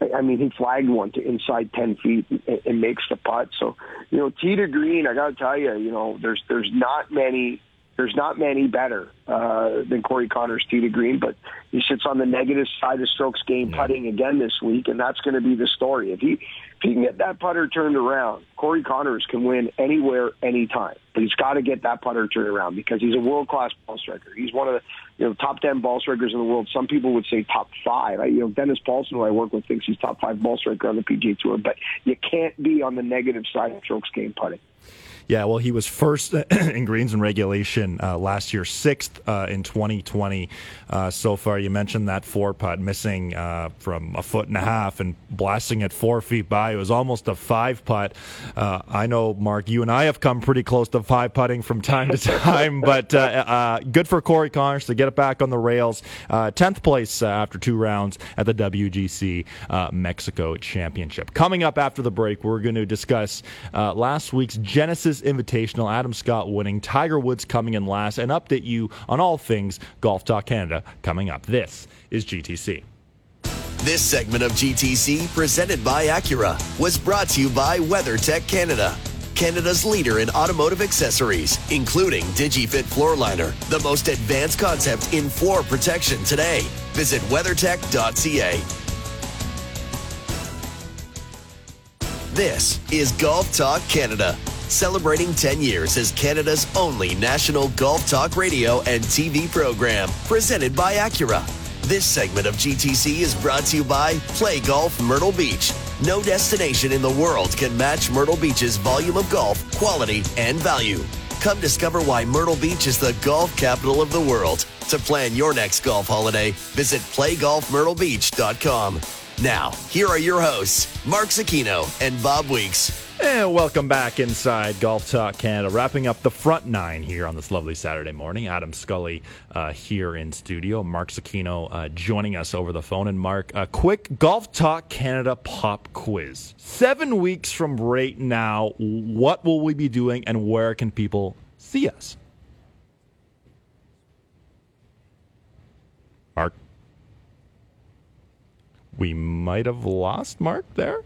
S7: I mean, he flagged one to inside 10 feet and, and makes the putt. So, you know, tee to Green, I got to tell you, you know, there's there's not many there's not many better uh, than Corey Conners, Tita Green, but he sits on the negative side of strokes gained putting again this week, and that's going to be the story. If he if he can get that putter turned around, Corey Conners can win anywhere, anytime. But he's got to get that putter turned around because he's a world class ball striker. He's one of the you know top ten ball strikers in the world. Some people would say top five. I, you know, Dennis Paulson, who I work with, thinks he's top five ball striker on the PGA Tour. But you can't be on the negative side of strokes gained putting.
S4: Yeah, well, he was first [CLEARS THROAT] in greens and regulation uh, last year, sixth uh, in 2020 uh, so far. You mentioned that four putt missing uh, from a foot and a half and blasting it four feet by. It was almost a five putt. Uh, I know, Mark, you and I have come pretty close to five putting from time to [LAUGHS] time, but uh, good for Corey Conners to get it back on the rails. 10th place after two rounds at the WGC Mexico Championship. Coming up after the break, we're going to discuss last week's Genesis Invitational, Adam Scott winning, Tiger Woods coming in last, and update you on all things Golf Talk Canada coming up. This is GTC.
S1: This segment of GTC, presented by Acura, was brought to you by WeatherTech Canada. Canada's leader in automotive accessories, including DigiFit Floor Liner, the most advanced concept in floor protection today. Visit weathertech.ca. This is Golf Talk Canada, celebrating 10 years as Canada's only national golf talk radio and TV program, presented by Acura. This segment of GTC is brought to you by Play Golf Myrtle Beach. No destination in the world can match Myrtle Beach's volume of golf, quality, and value. Come discover why Myrtle Beach is the golf capital of the world. To plan your next golf holiday, visit playgolfmyrtlebeach.com. Now, here are your hosts, Mark Zecchino and Bob Weeks.
S4: And welcome back inside Golf Talk Canada. Wrapping up the front nine here on this lovely Saturday morning. Adam Scully uh, here in studio. Mark Zecchino uh, joining us over the phone. And Mark, a quick Golf Talk Canada pop quiz. Seven weeks from right now, what will we be doing and where can people see us? Mark? We might have lost Mark there.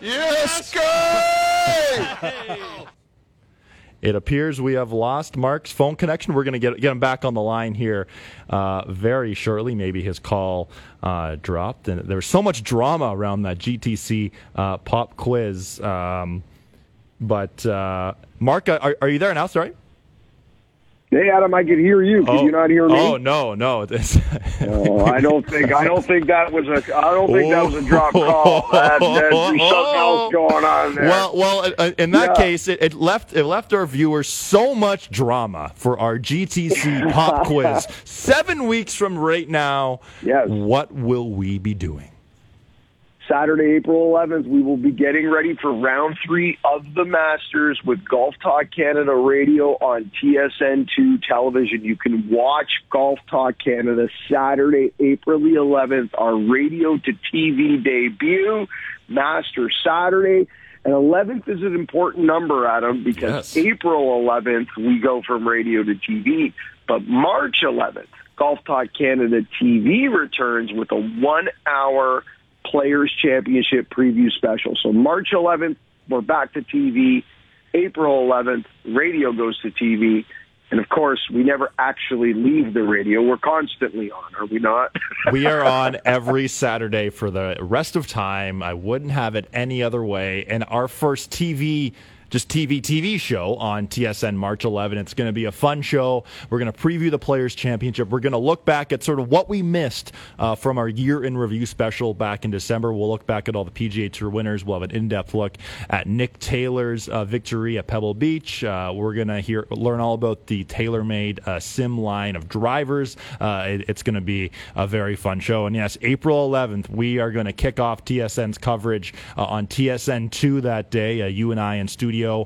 S2: Yes,
S4: It appears we have lost Mark's phone connection. We're going to get get him back on the line here uh, very shortly. Maybe his call uh, dropped, and there was so much drama around that GTC uh, pop quiz. Um, but uh, Mark, are, are you there now? Sorry.
S7: Hey, Adam, I could hear you. Could
S4: Oh.
S7: you not hear me?
S4: Oh no, no. [LAUGHS] It's-
S7: Oh, I don't think I don't think that was a I don't think that was a drop call. That, there's something [LAUGHS] else going on there.
S4: Well, well, uh, in that
S7: Yeah.
S4: case, it, it left it left our viewers so much drama for our GTC pop [LAUGHS] quiz. Seven weeks from right now,
S7: yes.
S4: what will we be doing?
S7: Saturday, April 11th, we will be getting ready for round three of the Masters with Golf Talk Canada Radio on TSN2 television. You can watch Golf Talk Canada Saturday, April the 11th, our radio to TV debut, Master Saturday. And 11th is an important number, Adam, because April 11th, we go from radio to TV. But March 11th, Golf Talk Canada TV returns with a one hour Players Championship preview special. So March 11th, we're back to TV. April 11th, radio goes to TV. And of course, we never actually leave the radio. We're constantly on, are we not? [LAUGHS]
S4: we are on every Saturday for the rest of time. I wouldn't have it any other way. And our first TV just TV TV show on TSN March 11. It's going to be a fun show. We're going to preview the Players Championship. We're going to look back at sort of what we missed uh, from our year in review special back in December. We'll look back at all the PGA Tour winners. We'll have an in depth look at Nick Taylor's uh, victory at Pebble Beach. Uh, we're going to hear learn all about the TaylorMade uh, SIM line of drivers. Uh, it, it's going to be a very fun show. And yes, April 11th, we are going to kick off TSN's coverage uh, on TSN2 that day. Uh, you and I in studio. Uh,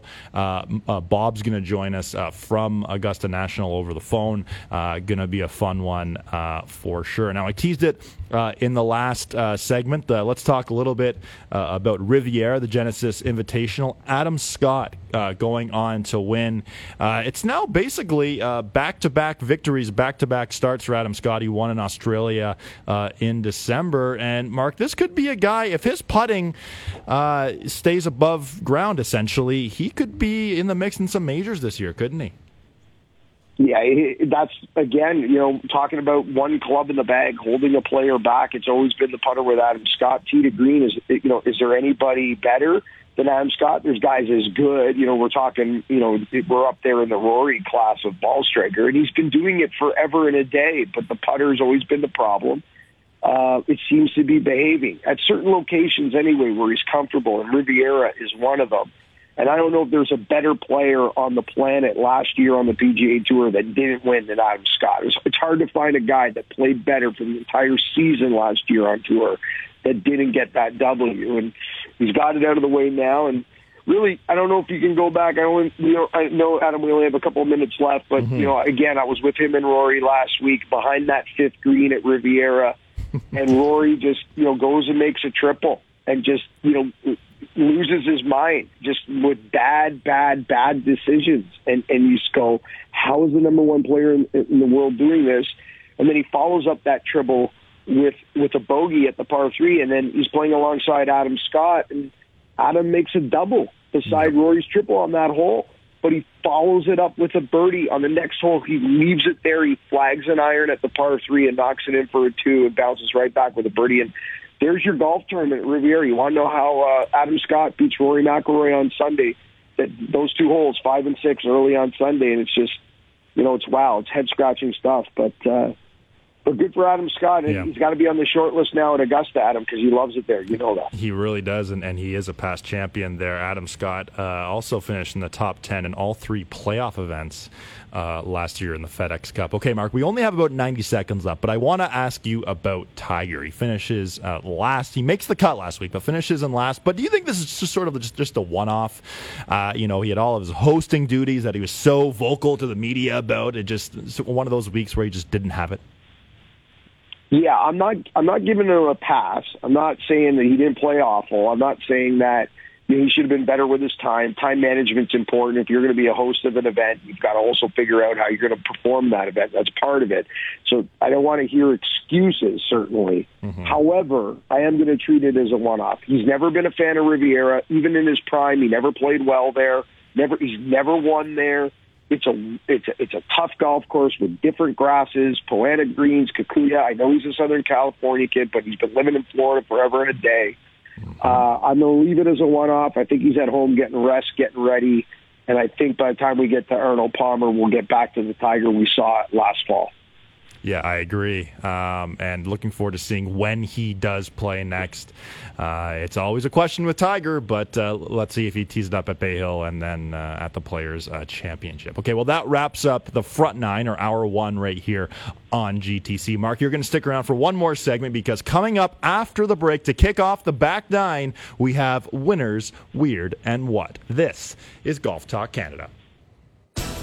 S4: uh, Bob's going to join us uh, from Augusta National over the phone. Going to be a fun one for sure. Now, I teased it uh, in the last uh, segment. Uh, let's talk a little bit uh, about Riviera, the Genesis Invitational. Adam Scott uh, going on to win. Uh, it's now basically back to back victories, back to back starts for Adam Scott. He won in Australia in December. And Mark, this could be a guy, if his putting stays above ground, essentially, he could be in the mix in some majors this year, couldn't he?
S7: Yeah, that's again, you know, talking about one club in the bag, holding a player back. It's always been the putter with Adam Scott. Tee to green is, you know, is there anybody better than Adam Scott? There's guys as good. You know, we're talking, you know, we're up there in the Rory class of ball striker, and he's been doing it forever and a day. But the putter's always been the problem. Uh, it seems to be behaving at certain locations anyway where he's comfortable, and Riviera is one of them. And I don't know if there's a better player on the planet last year on the PGA Tour that didn't win than Adam Scott. It's, it's hard to find a guy that played better for the entire season last year on tour that didn't get that W. And he's got it out of the way now. And really, I don't know if you can go back. I only, you know, I know Adam. We only have a couple of minutes left, but mm-hmm. you know, again, I was with him and Rory last week behind that fifth green at Riviera, [LAUGHS] and Rory just you know goes and makes a triple and just you know loses his mind just with bad, bad, bad decisions. And and you just go, how is the number one player in, in the world doing this? And then he follows up that triple with with a bogey at the par three, and then he's playing alongside Adam Scott, and Adam makes a double beside Rory's triple on that hole. But he follows it up with a birdie on the next hole. He leaves it there. He flags an iron at the par three and knocks it in for a two and bounces right back with a birdie. And there's your golf tournament Riviera. You want to know how uh, Adam Scott beats Rory McIlroy on Sunday? That those two holes, five and six, early on Sunday, and it's just, you know, it's wow, it's head scratching stuff. But uh, but good for Adam Scott.
S4: Yeah.
S7: He's got to be on the short list now at Augusta, Adam, because he loves it there. You know that.
S4: He really does, and, and he is a past champion there. Adam Scott uh, also finished in the top 10 in all three playoff events uh, last year in the FedEx Cup. Okay, Mark, we only have about 90 seconds left, but I want to ask you about Tiger. He finishes uh, last. He makes the cut last week, but finishes in last. But do you think this is just sort of just, just a one off? Uh, you know, he had all of his hosting duties that he was so vocal to the media about. It just one of those weeks where he just didn't have it.
S7: Yeah, I'm not. I'm not giving him a pass. I'm not saying that he didn't play awful. I'm not saying that you know, he should have been better with his time. Time management's important. If you're going to be a host of an event, you've got to also figure out how you're going to perform that event. That's part of it. So I don't want to hear excuses. Certainly. Mm-hmm. However, I am going to treat it as a one-off. He's never been a fan of Riviera, even in his prime. He never played well there. Never. He's never won there. It's a it's a it's a tough golf course with different grasses, Poa annua greens, Kikuyu. I know he's a Southern California kid, but he's been living in Florida forever and a day. Uh, I'm going to leave it as a one-off. I think he's at home getting rest, getting ready, and I think by the time we get to Arnold Palmer, we'll get back to the Tiger we saw last fall.
S4: Yeah, I agree. Um, and looking forward to seeing when he does play next. Uh, it's always a question with Tiger, but uh, let's see if he tees it up at Bay Hill and then uh, at the Players uh, Championship. Okay, well, that wraps up the front nine or hour one right here on GTC. Mark, you're going to stick around for one more segment because coming up after the break to kick off the back nine, we have winners, weird, and what. This is Golf Talk Canada.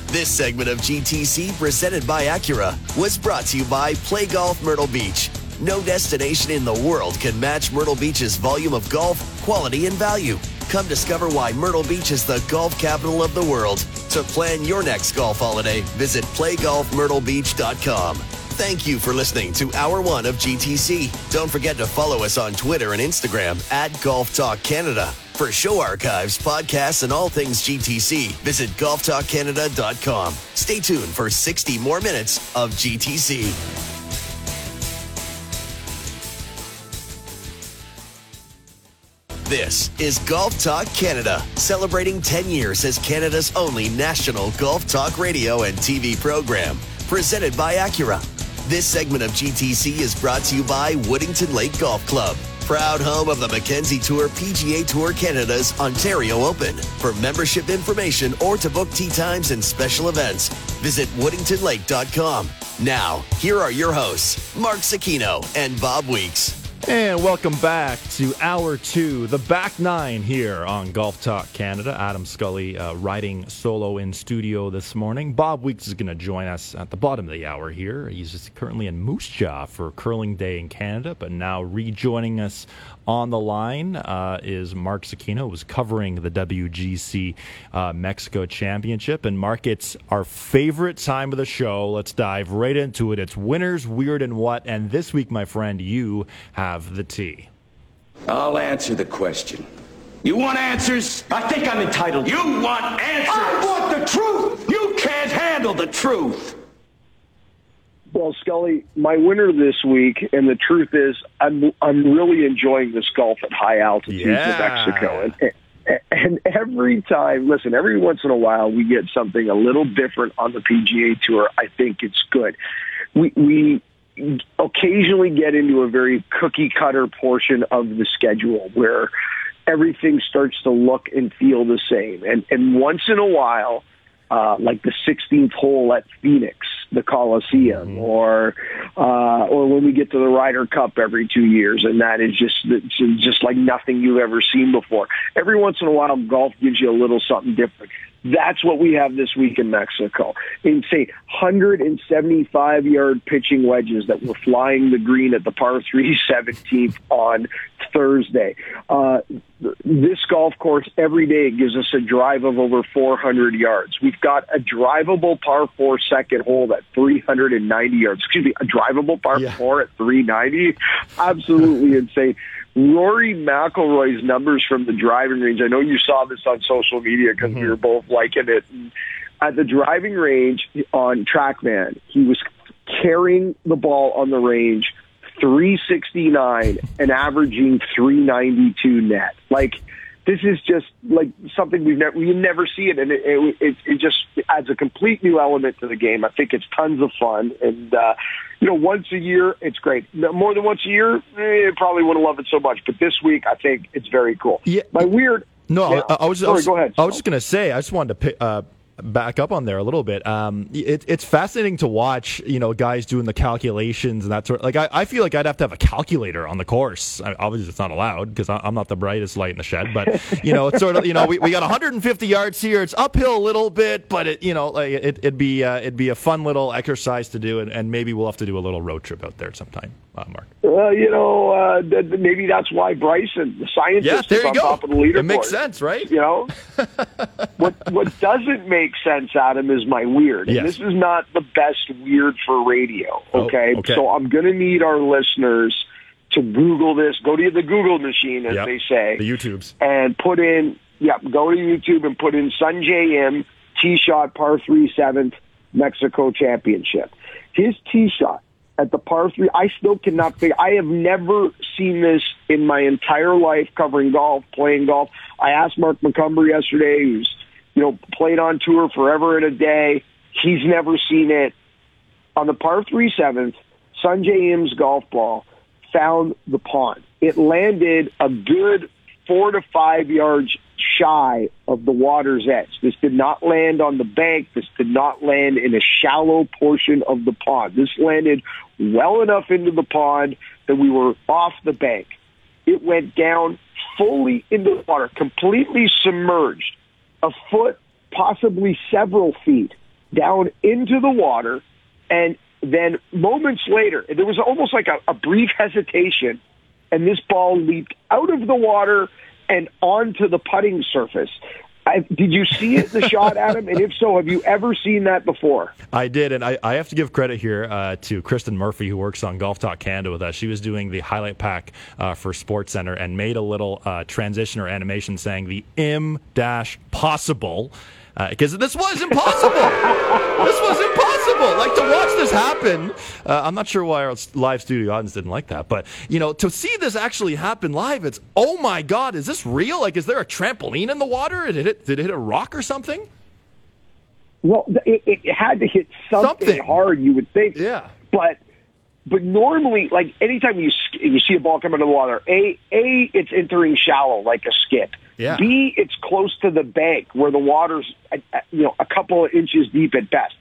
S1: This segment of GTC, presented by Acura, was brought to you by Play Golf Myrtle Beach. No destination in the world can match Myrtle Beach's volume of golf, quality, and value. Come discover why Myrtle Beach is the golf capital of the world. To plan your next golf holiday, visit playgolfmyrtlebeach.com. Thank you for listening to Hour One of GTC. Don't forget to follow us on Twitter and Instagram at Golf Talk Canada. For show archives, podcasts, and all things GTC, visit golftalkcanada.com. Stay tuned for 60 more minutes of GTC. This is Golf Talk Canada, celebrating 10 years as Canada's only national golf talk radio and TV program. Presented by Acura. This segment of GTC is brought to you by Woodington Lake Golf Club, proud home of the Mackenzie Tour PGA Tour Canada's Ontario Open. For membership information or to book tee times and special events, visit woodingtonlake.com. Now, here are your hosts, Mark Zecchino and Bob Weeks.
S4: And welcome back to hour two, the back nine here on Golf Talk Canada. Adam Scully uh, riding solo in studio this morning. Bob Weeks is going to join us at the bottom of the hour here. He's just currently in Moose Jaw for Curling Day in Canada, but now rejoining us on the line uh, is Mark Zecchino, who's covering the WGC uh, Mexico Championship. And Mark, it's our favorite time of the show. Let's dive right into it. It's winners, weird, and what. And this week, my friend, you have the tea.
S13: I'll answer the question. You want answers?
S2: I think I'm entitled.
S13: You want answers?
S2: I want the truth.
S13: You can't handle the truth.
S7: Well, Scully, my winner this week, and the truth is, I'm I'm really enjoying this golf at high altitudes
S4: Yeah.
S7: of Mexico, and, and every time, listen, every once in a while we get something a little different on the PGA Tour. I think it's good. We we occasionally get into a very cookie cutter portion of the schedule where everything starts to look and feel the same, and and once in a while uh, like the 16th hole at Phoenix, the Coliseum, or uh, or when we get to the Ryder Cup every two years, and that is just just like nothing you've ever seen before. Every once in a while, golf gives you a little something different. That's what we have this week in Mexico. Insane, 175 yard pitching wedges that were flying the green at the par three [LAUGHS] 17th on Thursday. Uh, this golf course every day gives us a drive of over 400 yards. We've got a drivable par four second hole at 390 yards. Excuse me, a drivable par four at 390. Absolutely [LAUGHS] insane. Rory McIlroy's numbers from the driving range. I know you saw this on social media because we mm-hmm. were both liking it. And at the driving range on TrackMan, he was carrying the ball on the range 369 and averaging 392 net. Like this is just like something we've never we never see it, and it, it it it just adds a complete new element to the game. I think it's tons of fun, and uh, you know, once a year it's great. More than once a year, eh, probably wouldn't love it so much, but this week I think it's very cool.
S4: Yeah,
S7: my weird.
S4: No,
S7: Yeah.
S4: I, I was. I
S7: Sorry,
S4: was
S7: go ahead.
S4: I was just going to say. I just wanted to pick, uh, back up on there a little bit. Um, it, it's fascinating to watch. You know, guys doing the calculations and that sort. Of, Like, I, I feel like I'd have to have a calculator on the course. I, obviously, it's not allowed because I'm not the brightest light in the shed. But you know, it's sort of. You know, we, we got 150 yards here. It's uphill a little bit, but it. You know, like it, it'd be uh, it'd be a fun little exercise to do, and, and maybe we'll have to do a little road trip out there sometime, uh, Mark.
S7: Well, you know, uh, th- maybe that's why Bryson, the scientist,
S4: Yeah, there
S7: is
S4: you
S7: on
S4: go.
S7: top of the leaderboard.
S4: It makes sense, right?
S7: You know, [LAUGHS] what what doesn't make sense, Adam, is my weird. And this is not the best weird for radio.
S4: Oh,
S7: Okay,
S4: okay.
S7: so I'm going to need our listeners to Google this. Go to the Google machine, as
S4: Yep.
S7: they say,
S4: The YouTubes.
S7: and put in. Yep, go to YouTube and put in Sungjae Im tee shot par three seventh Mexico Championship. His tee shot at the par three, I still cannot figure. I have never seen this in my entire life covering golf, playing golf. I asked Mark McCumber yesterday, who's you know played on tour forever and a day. He's never seen it on the par three seventh. Sungjae Im's golf ball found the pond. It landed a good four to five yards shy of the water's edge. This did not land on the bank. This did not land in a shallow portion of the pond. This landed well enough into the pond that we were off the bank. It went down fully into the water, completely submerged, a foot, possibly several feet down into the water. And then moments later, there was almost like a, a brief hesitation, and this ball leaped out of the water and onto the putting surface. I, did you see it, the shot, [LAUGHS] Adam? And if so, have you ever seen that before?
S4: I did, and I, I have to give credit here uh, to Kristen Murphy, who works on Golf Talk Canada with us. She was doing the highlight pack uh, for Sports Center and made a little uh, transition or animation saying the M dash possible. Because this was impossible. this was impossible. Like to watch this happen. Uh, I'm not sure why our live studio audience didn't like that, but you know, to see this actually happen live, it's oh my god, is this real? Like, is there a trampoline in the water? Did it did it hit a rock or something?
S7: Well, it, it had to hit something,
S4: Something.
S7: hard, you would think.
S4: Yeah.
S7: But but normally, like anytime you you see a ball come out of the water, a a it's entering shallow like a skip.
S4: Yeah.
S7: B it's close to the bank where the water's you know a couple of inches deep at best.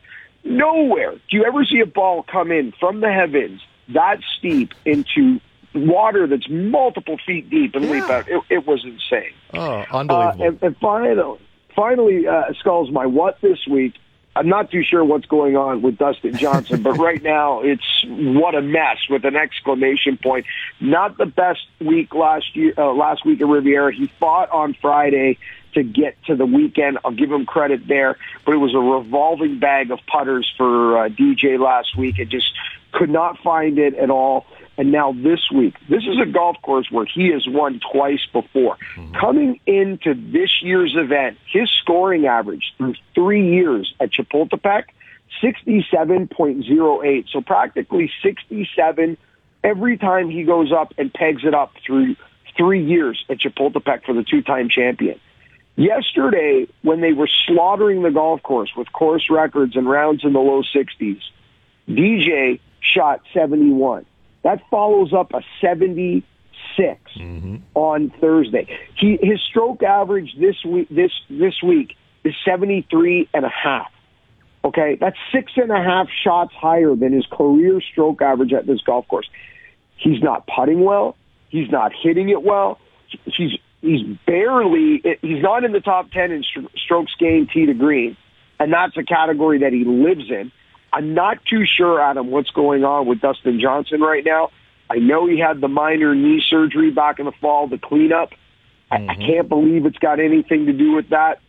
S7: Nowhere do you ever see a ball come in from the heavens that steep into water that's multiple feet deep and leap out. It, it was insane.
S4: Oh, unbelievable.
S7: Uh, and, and finally, finally, uh, Skulls, my what this week? I'm not too sure what's going on with Dustin Johnson, but [LAUGHS] right now it's what a mess with an exclamation point. Not the best week last year, uh, last week at Riviera. He fought on Friday to get to the weekend. I'll give him credit there, but it was a revolving bag of putters for uh, DJ last week. It just could not find it at all. And now this week, this is a golf course where he has won twice before. Coming into this year's event, his scoring average through three years at Chapultepec, 67.08. So practically 67 every time he goes up and pegs it up through three years at Chapultepec for the two-time champion. Yesterday, when they were slaughtering the golf course with course records and rounds in the low 60s, DJ shot 71. That follows up a 76 mm-hmm. on Thursday. He his stroke average this week this this week is 73 and a half. Okay, that's six and a half shots higher than his career stroke average at this golf course. He's not putting well. He's not hitting it well. He's he's barely he's not in the top 10 in strokes gained tee to green, and that's a category that he lives in. I'm not too sure, Adam, what's going on with Dustin Johnson right now. I know he had the minor knee surgery back in the fall, the cleanup. I, I mm-hmm. can't believe it's got anything to do with that.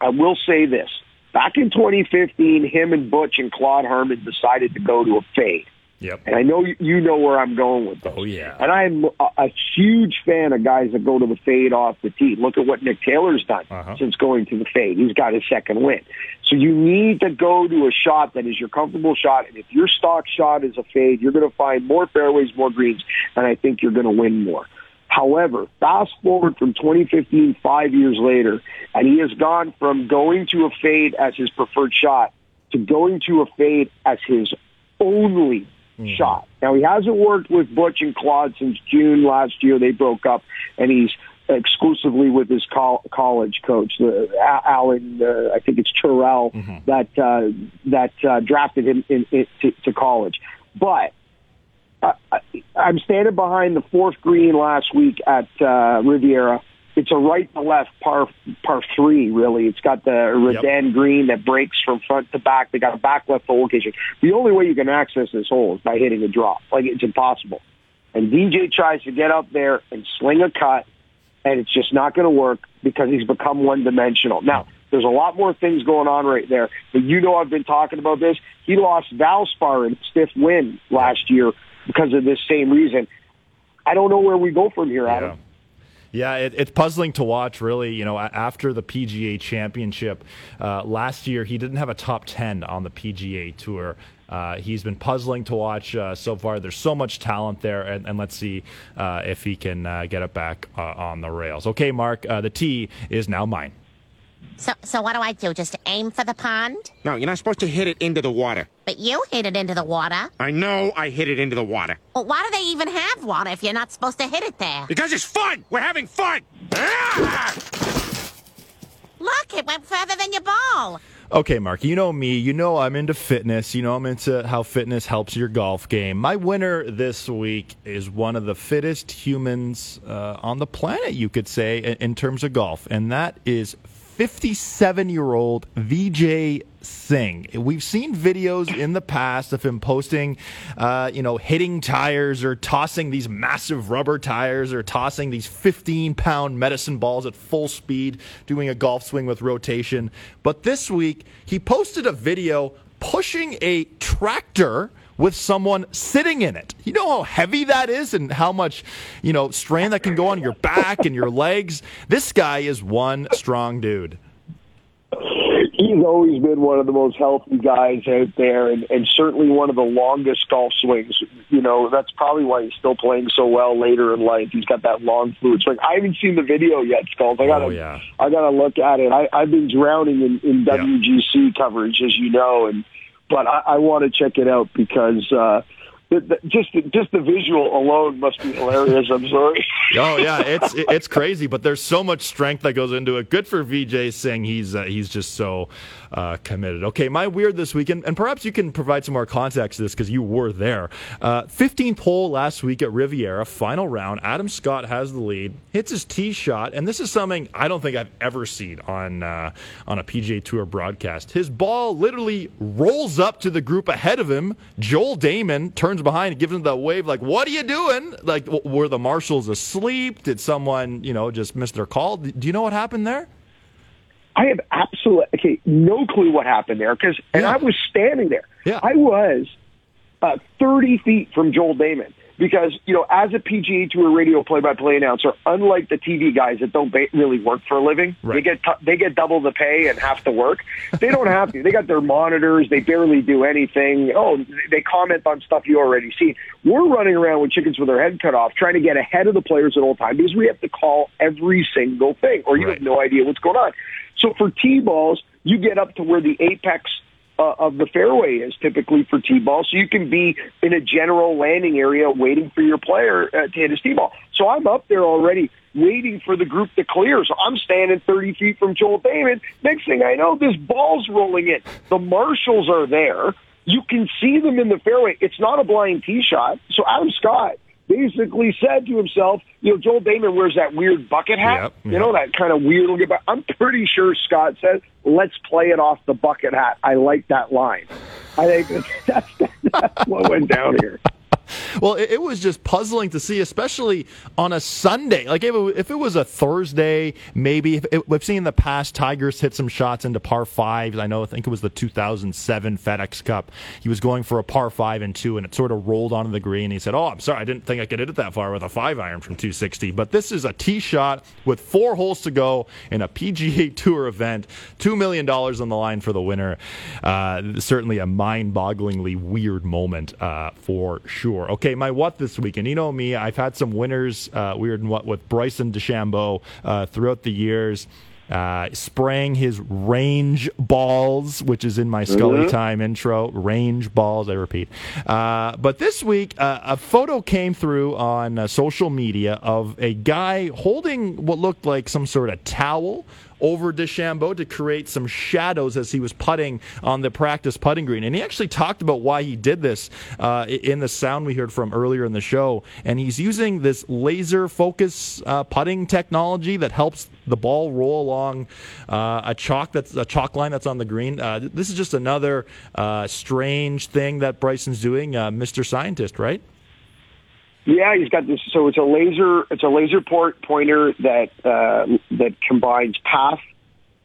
S7: I will say this. Back in 2015, him and Butch and Claude Harmon decided to go to a fade.
S4: Yep.
S7: And I know you- know where I'm going with this.
S4: Oh yeah.
S7: And I'm a, a huge fan of guys that go to the fade off the tee. Look at what Nick Taylor's done
S4: Uh-huh.
S7: since going to the fade. He's got his second win. So you need to go to a shot that is your comfortable shot. And if your stock shot is a fade, you're going to find more fairways, more greens, and I think you're going to win more. However, fast forward from 2015, five years later, and he has gone from going to a fade as his preferred shot to going to a fade as his only shot. Now he hasn't worked with Butch and Claude since June last year. They broke up, and he's exclusively with his col- college coach, the Allen. Uh, I think it's Terrell that uh, that uh, drafted him in, in, to, to college. But I, I, I'm standing behind the fourth green last week at uh, Riviera. It's a right to left par par three. Really, it's got the Redan green that breaks from front to back. They got a back left hole location. The only way you can access this hole is by hitting a drop. Like it's impossible. And DJ tries to get up there and sling a cut, and it's just not going to work because he's become one dimensional. Now, there's a lot more things going on right there, but you know I've been talking about this. He lost Valspar in stiff wind last year because of this same reason. I don't know where we go from here, Adam.
S4: Yeah, it, it's puzzling to watch, really. You know, after the PGA Championship uh, last year, he didn't have a top 10 on the PGA Tour. Uh, he's been puzzling to watch uh, so far. There's so much talent there, and, and let's see uh, if he can uh, get it back uh, on the rails. Okay, Mark, the tee is now mine.
S14: So, so what do I do? Just aim for the pond?
S15: No, you're not supposed to hit it into the water.
S14: But you hit it into the water.
S15: I know I hit it into the water.
S14: Well, why do they even have water if you're not supposed to hit it there?
S15: Because it's fun! We're having fun! Ah!
S14: Look, it went further than your ball.
S4: Okay, Mark, you know me. You know I'm into fitness. You know I'm into how fitness helps your golf game. My winner this week is one of the fittest humans uh, on the planet, you could say, in, in terms of golf, and that is 57 year old Vijay Singh. We've seen videos in the past of him posting, uh, you know, hitting tires or tossing these massive rubber tires or tossing these 15 pound medicine balls at full speed, doing a golf swing with rotation. But this week, he posted a video pushing a tractor with someone sitting in it. You know how heavy that is and how much, you know, strain that can go on your back and your legs. This guy is one strong dude.
S7: he's always been one of the most healthy guys out there and, and certainly one of the longest golf swings. You know, that's probably why he's still playing so well later in life. He's got that long fluid swing. I haven't seen the video yet, Skulls. I gotta
S4: Oh, yeah.
S7: I gotta look at it. I, I've been drowning in, in WGC coverage, as you know, and but I, I want to check it out because uh the, the, just the, just the visual alone must be hilarious. I'm sorry. [LAUGHS]
S4: Oh yeah, it's it's crazy, but there's so much strength that goes into it. Good for Vijay Singh. He's uh, he's just so uh, committed. Okay, my weird this weekend, and perhaps you can provide some more context to this because you were there. Uh, 15th hole last week at Riviera, final round. Adam Scott has the lead, hits his tee shot, and this is something I don't think I've ever seen on uh, on a PGA Tour broadcast. His ball literally rolls up to the group ahead of him. Joel Dahmen turns behind and gives him that wave, like, "What are you doing?" Like, were the marshals asleep? Did someone, you know, just miss their call? Do you know what happened there?
S7: I have absolutely okay, no clue what happened there because, and I was standing there.
S4: Yeah.
S7: I was uh, 30 feet from Joel Dahmen because you know, as a PGA Tour radio play-by-play announcer, unlike the TV guys that don't ba- really work for a living, they get t- they get double the pay and half the work. They don't have to. They got their monitors. They barely do anything. Oh, they comment on stuff you already see. We're running around with chickens with their head cut off, trying to get ahead of the players at all time because we have to call every single thing, or you have no idea what's going on. So for T-balls, you get up to where the apex uh, of the fairway is typically for T-ball, so you can be in a general landing area waiting for your player uh, to hit his T-ball. So I'm up there already waiting for the group to clear. So I'm standing 30 feet from Joel Dahmen. Next thing I know, this ball's rolling in. The marshals are there. You can see them in the fairway. It's not a blind tee shot. So Adam Scott basically said to himself, you know, Joel Dahmen wears that weird bucket hat,
S4: Yep,
S7: you know, that kind of weird looking. But I'm pretty sure Scott said, "Let's play it off the bucket hat." I like that line. I think that's, [LAUGHS] that's, that's what went down here.
S4: Well, it, it was just puzzling to see, especially on a Sunday. Like if it, if it was a Thursday, maybe. If it, we've seen in the past Tigers hit some shots into par fives. I know. I think it was the 2007 FedEx Cup. He was going for a par five and two, and it sort of rolled onto the green. He said, "Oh, I'm sorry, I didn't think I could hit it that far with a five iron from 260." But this is a tee shot with four holes to go in a PGA [LAUGHS] Tour event. Two million dollars on the line for the winner. Uh, certainly a mind-bogglingly weird moment uh, for sure. Okay, my what this weekend? You know me, I've had some winners, uh, weird and what with Bryson DeChambeau uh, throughout the years. Uh, spraying his range balls, which is in my Scully
S16: Mhm.
S4: time intro. Range balls, I repeat. Uh, but this week, uh, a photo came through on uh, social media of a guy holding what looked like some sort of towel over DeChambeau to create some shadows as he was putting on the practice putting green. And he actually talked about why he did this uh, in the sound we heard from earlier in the show. And he's using this laser focus uh, putting technology that helps the ball roll along uh, a chalk that's a chalk line that's on the green. Uh, this is just another uh, strange thing that Bryson's doing, uh, Mr. Scientist, right?
S7: Yeah, he's got this. So it's a laser. It's a laser port pointer that uh, that combines path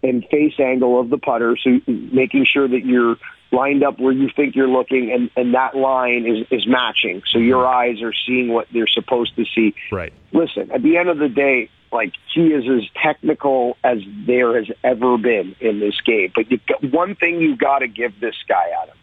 S7: and face angle of the putter, so making sure that you're lined up where you think you're looking, and and that line is is matching. So your eyes are seeing what they're supposed to see.
S4: Right.
S7: Listen, at the end of the day, like he is as technical as there has ever been in this game. But you got, one thing you got to give this guy, Adam,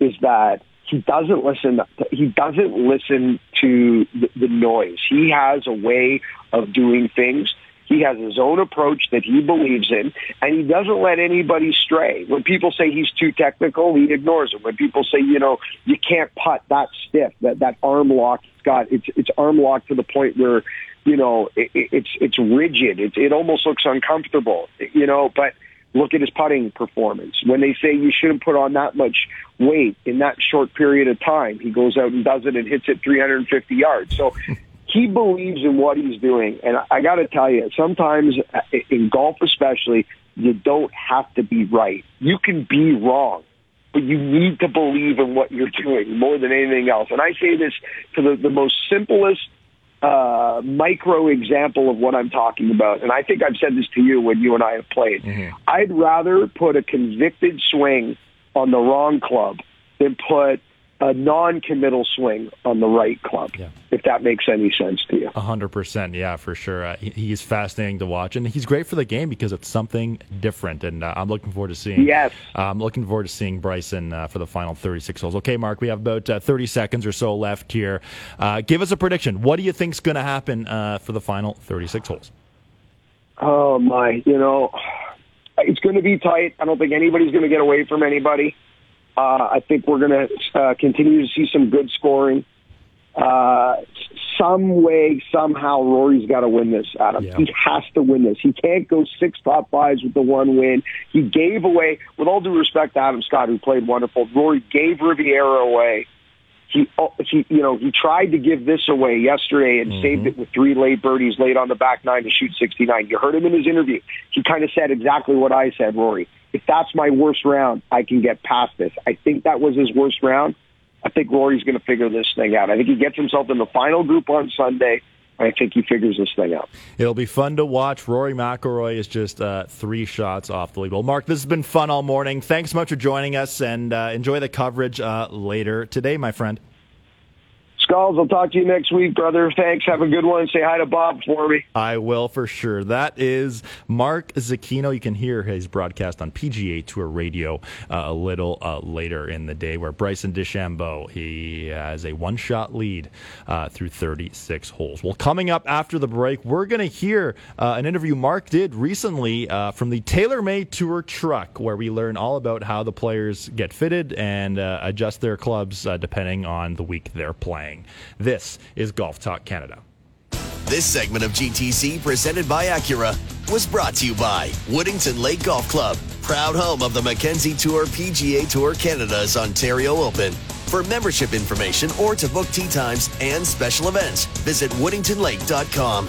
S7: is that he doesn't listen. He doesn't listen to the, the noise. He has a way of doing things. He has his own approach that he believes in, and he doesn't let anybody stray. When people say he's too technical, he ignores it. When people say, you know, you can't putt that stiff, that that arm lock, it's got it's it's arm locked to the point where, you know, it, it's it's rigid. It it almost looks uncomfortable. You know, but look at his putting performance. When they say you shouldn't put on that much weight in that short period of time, he goes out and does it and hits it 350 yards. So [LAUGHS] he believes in what he's doing. And I got to tell you, sometimes uh, in golf especially, you don't have to be right. You can be wrong. But you need to believe in what you're doing more than anything else. And I say this to the, the most simplest uh, micro example of what I'm talking about. And I think I've said this to you when you and I have played. I'd rather put a convicted swing on the wrong club than put a non-committal swing on the right club. If that makes any sense to you.
S4: A hundred percent, yeah, for sure. Uh, he, he's fascinating to watch, and he's great for the game because it's something different. And uh, I'm looking forward to seeing.
S7: Yes,
S4: uh, I'm looking forward to seeing Bryson uh, for the final 36 holes. Okay, Mark, we have about uh, 30 seconds or so left here. Uh, give us a prediction. What do you think's going to happen uh, for the final 36 holes?
S7: Oh my, you know, it's going to be tight. I don't think anybody's going to get away from anybody. Uh, I think we're going to uh, continue to see some good scoring. Uh, some way, somehow, Rory's got to win this, Adam.
S16: Yeah.
S7: He has to win this. He can't go six top fives with the one win. He gave away, with all due respect to Adam Scott, who played wonderful, Rory gave Riviera away. He, oh, he, you know, he tried to give this away yesterday and saved it with three late birdies late on the back nine to shoot 69. You heard him in his interview. He kind of said exactly what I said, Rory. If that's my worst round, I can get past this. I think that was his worst round. I think Rory's going to figure this thing out. I think he gets himself in the final group on Sunday. I think he figures this thing out.
S4: It'll be fun to watch. Rory McIlroy is just uh, three shots off the lead. Well, Mark, this has been fun all morning. Thanks so much for joining us, and uh, enjoy the coverage uh, later today, my friend.
S7: Skulls, I'll talk to you next week, brother. Thanks. Have a good one. Say hi to Bob for me.
S4: I will for sure. That is Mark Zecchino. You can hear his broadcast on PGA Tour Radio uh, a little uh, later in the day, where Bryson DeChambeau he has a one-shot lead uh, through 36 holes. Well, coming up after the break, we're going to hear uh, an interview Mark did recently uh, from the TaylorMade Tour truck, where we learn all about how the players get fitted and uh, adjust their clubs depending on the week they're playing. This is Golf Talk Canada.
S1: This segment of GTC, presented by Acura, was brought to you by Woodington Lake Golf Club, proud home of the Mackenzie Tour PGA Tour Canada's Ontario Open. For membership information or to book tee times and special events, visit woodingtonlake.com.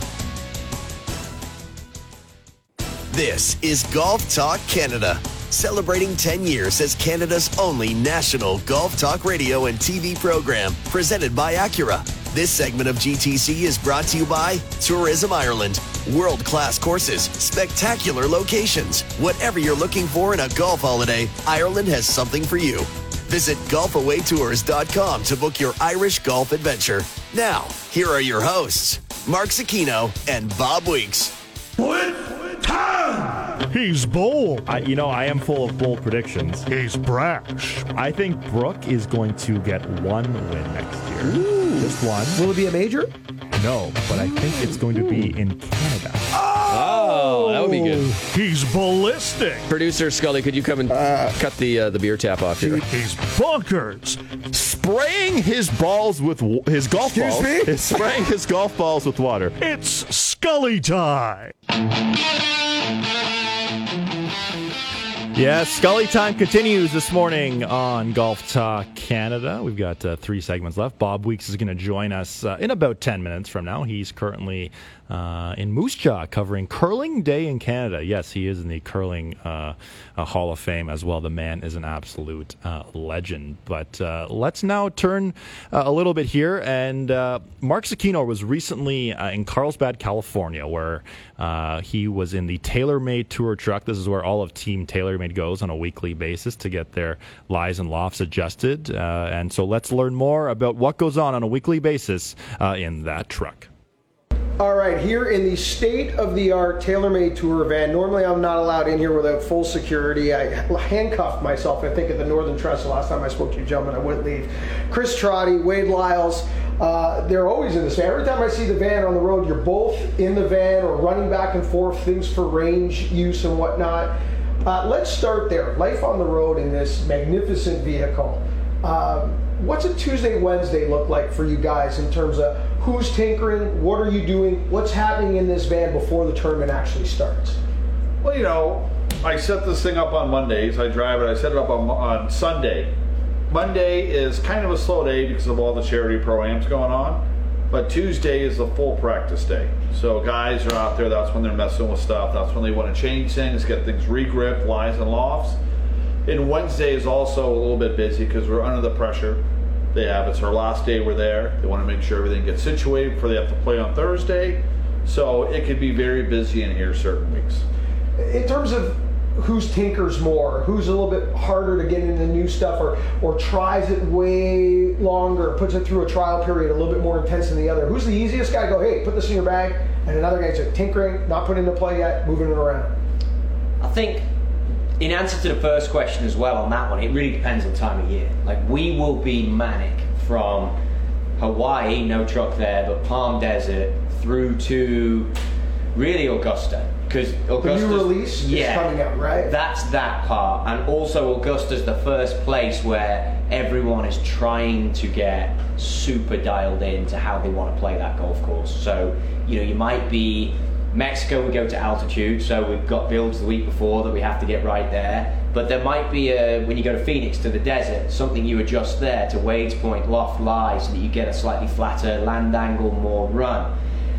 S1: This is Golf Talk Canada, celebrating 10 years as Canada's only national golf talk radio and TV program, presented by Acura. This segment of GTC is brought to you by Tourism Ireland. World class courses, spectacular locations. Whatever you're looking for in a golf holiday, Ireland has something for you. Visit golfawaytours.com to book your Irish golf adventure. Now, here are your hosts, Mark Zecchino and Bob Weeks.
S3: He's bold.
S4: I, you know, I am full of bold predictions.
S3: He's brash.
S4: I think Brooke is going to get one win next year. Just one.
S16: Will it be a major?
S4: No, but I think it's going to be in Canada.
S6: Oh, that would be good.
S3: He's ballistic.
S6: Producer Scully, could you come and cut the uh, the beer tap off here?
S3: He's bonkers.
S4: Spraying his balls with w- his golf
S3: Excuse
S4: balls.
S3: me?
S4: Is spraying his golf balls with water.
S3: It's Scully time.
S4: Yes, Scully time continues this morning on Golf Talk Canada. We've got uh, three segments left. Bob Weeks is going to join us uh, in about 10 minutes from now. He's currently uh, in Moose Jaw covering Curling Day in Canada. Yes, he is in the Curling uh, uh, Hall of Fame as well. The man is an absolute uh, legend. But uh, let's now turn a little bit here. And Mark Zecchino was recently in Carlsbad, California, where he was in the TaylorMade Tour truck. This is where all of Team TaylorMade goes on a weekly basis to get their lies and lofts adjusted. And so let's learn more about what goes on on a weekly basis in that truck.
S16: All right, here in the state of the art TaylorMade tour van. Normally, I'm not allowed in here without full security. I handcuffed myself, I think, at the Northern Trust the last time I spoke to you, gentlemen. I wouldn't leave. Chris Trotty, Wade Lyles, uh, they're always in this van. Every time I see the van on the road, you're both in the van or running back and forth, things for range use and whatnot. Uh, let's start there. Life on the road in this magnificent vehicle. Um, what's a Tuesday, Wednesday look like for you guys in terms of who's tinkering, what are you doing, what's happening in this van before the tournament actually starts?
S17: Well, you know, I set this thing up on Mondays. I drive it. I set it up on, on Sunday. Monday is kind of a slow day because of all the charity programs going on. But Tuesday is the full practice day. So guys are out there. That's when they're messing with stuff. That's when they want to change things, get things regripped, lies and lofts. And Wednesday is also a little bit busy because we're under the pressure. They have it's our last day we're there. They want to make sure everything gets situated before they have to play on Thursday. So it could be very busy in here certain weeks.
S16: In terms of who's tinkers more, who's a little bit harder to get into new stuff, or or tries it way longer, puts it through a trial period a little bit more intense than the other. Who's the easiest guy? to Go, hey, put this in your bag, and another guy's like tinkering, not putting into play yet, moving it around.
S18: I think in answer to the first question as well on that one, it really depends on time of year. Like we will be manic from Hawaii, no truck there, but Palm Desert through to really Augusta. Because Augusta
S16: new release is coming out, right?
S18: That's that part, and also Augusta's the first place where everyone is trying to get super dialed in to how they want to play that golf course. So you know, you might be Mexico, we go to altitude, so we've got builds the week before that we have to get right there. But there might be a, when you go to Phoenix to the desert, something you adjust there to Wade's point, loft lie, so that you get a slightly flatter land angle, more run.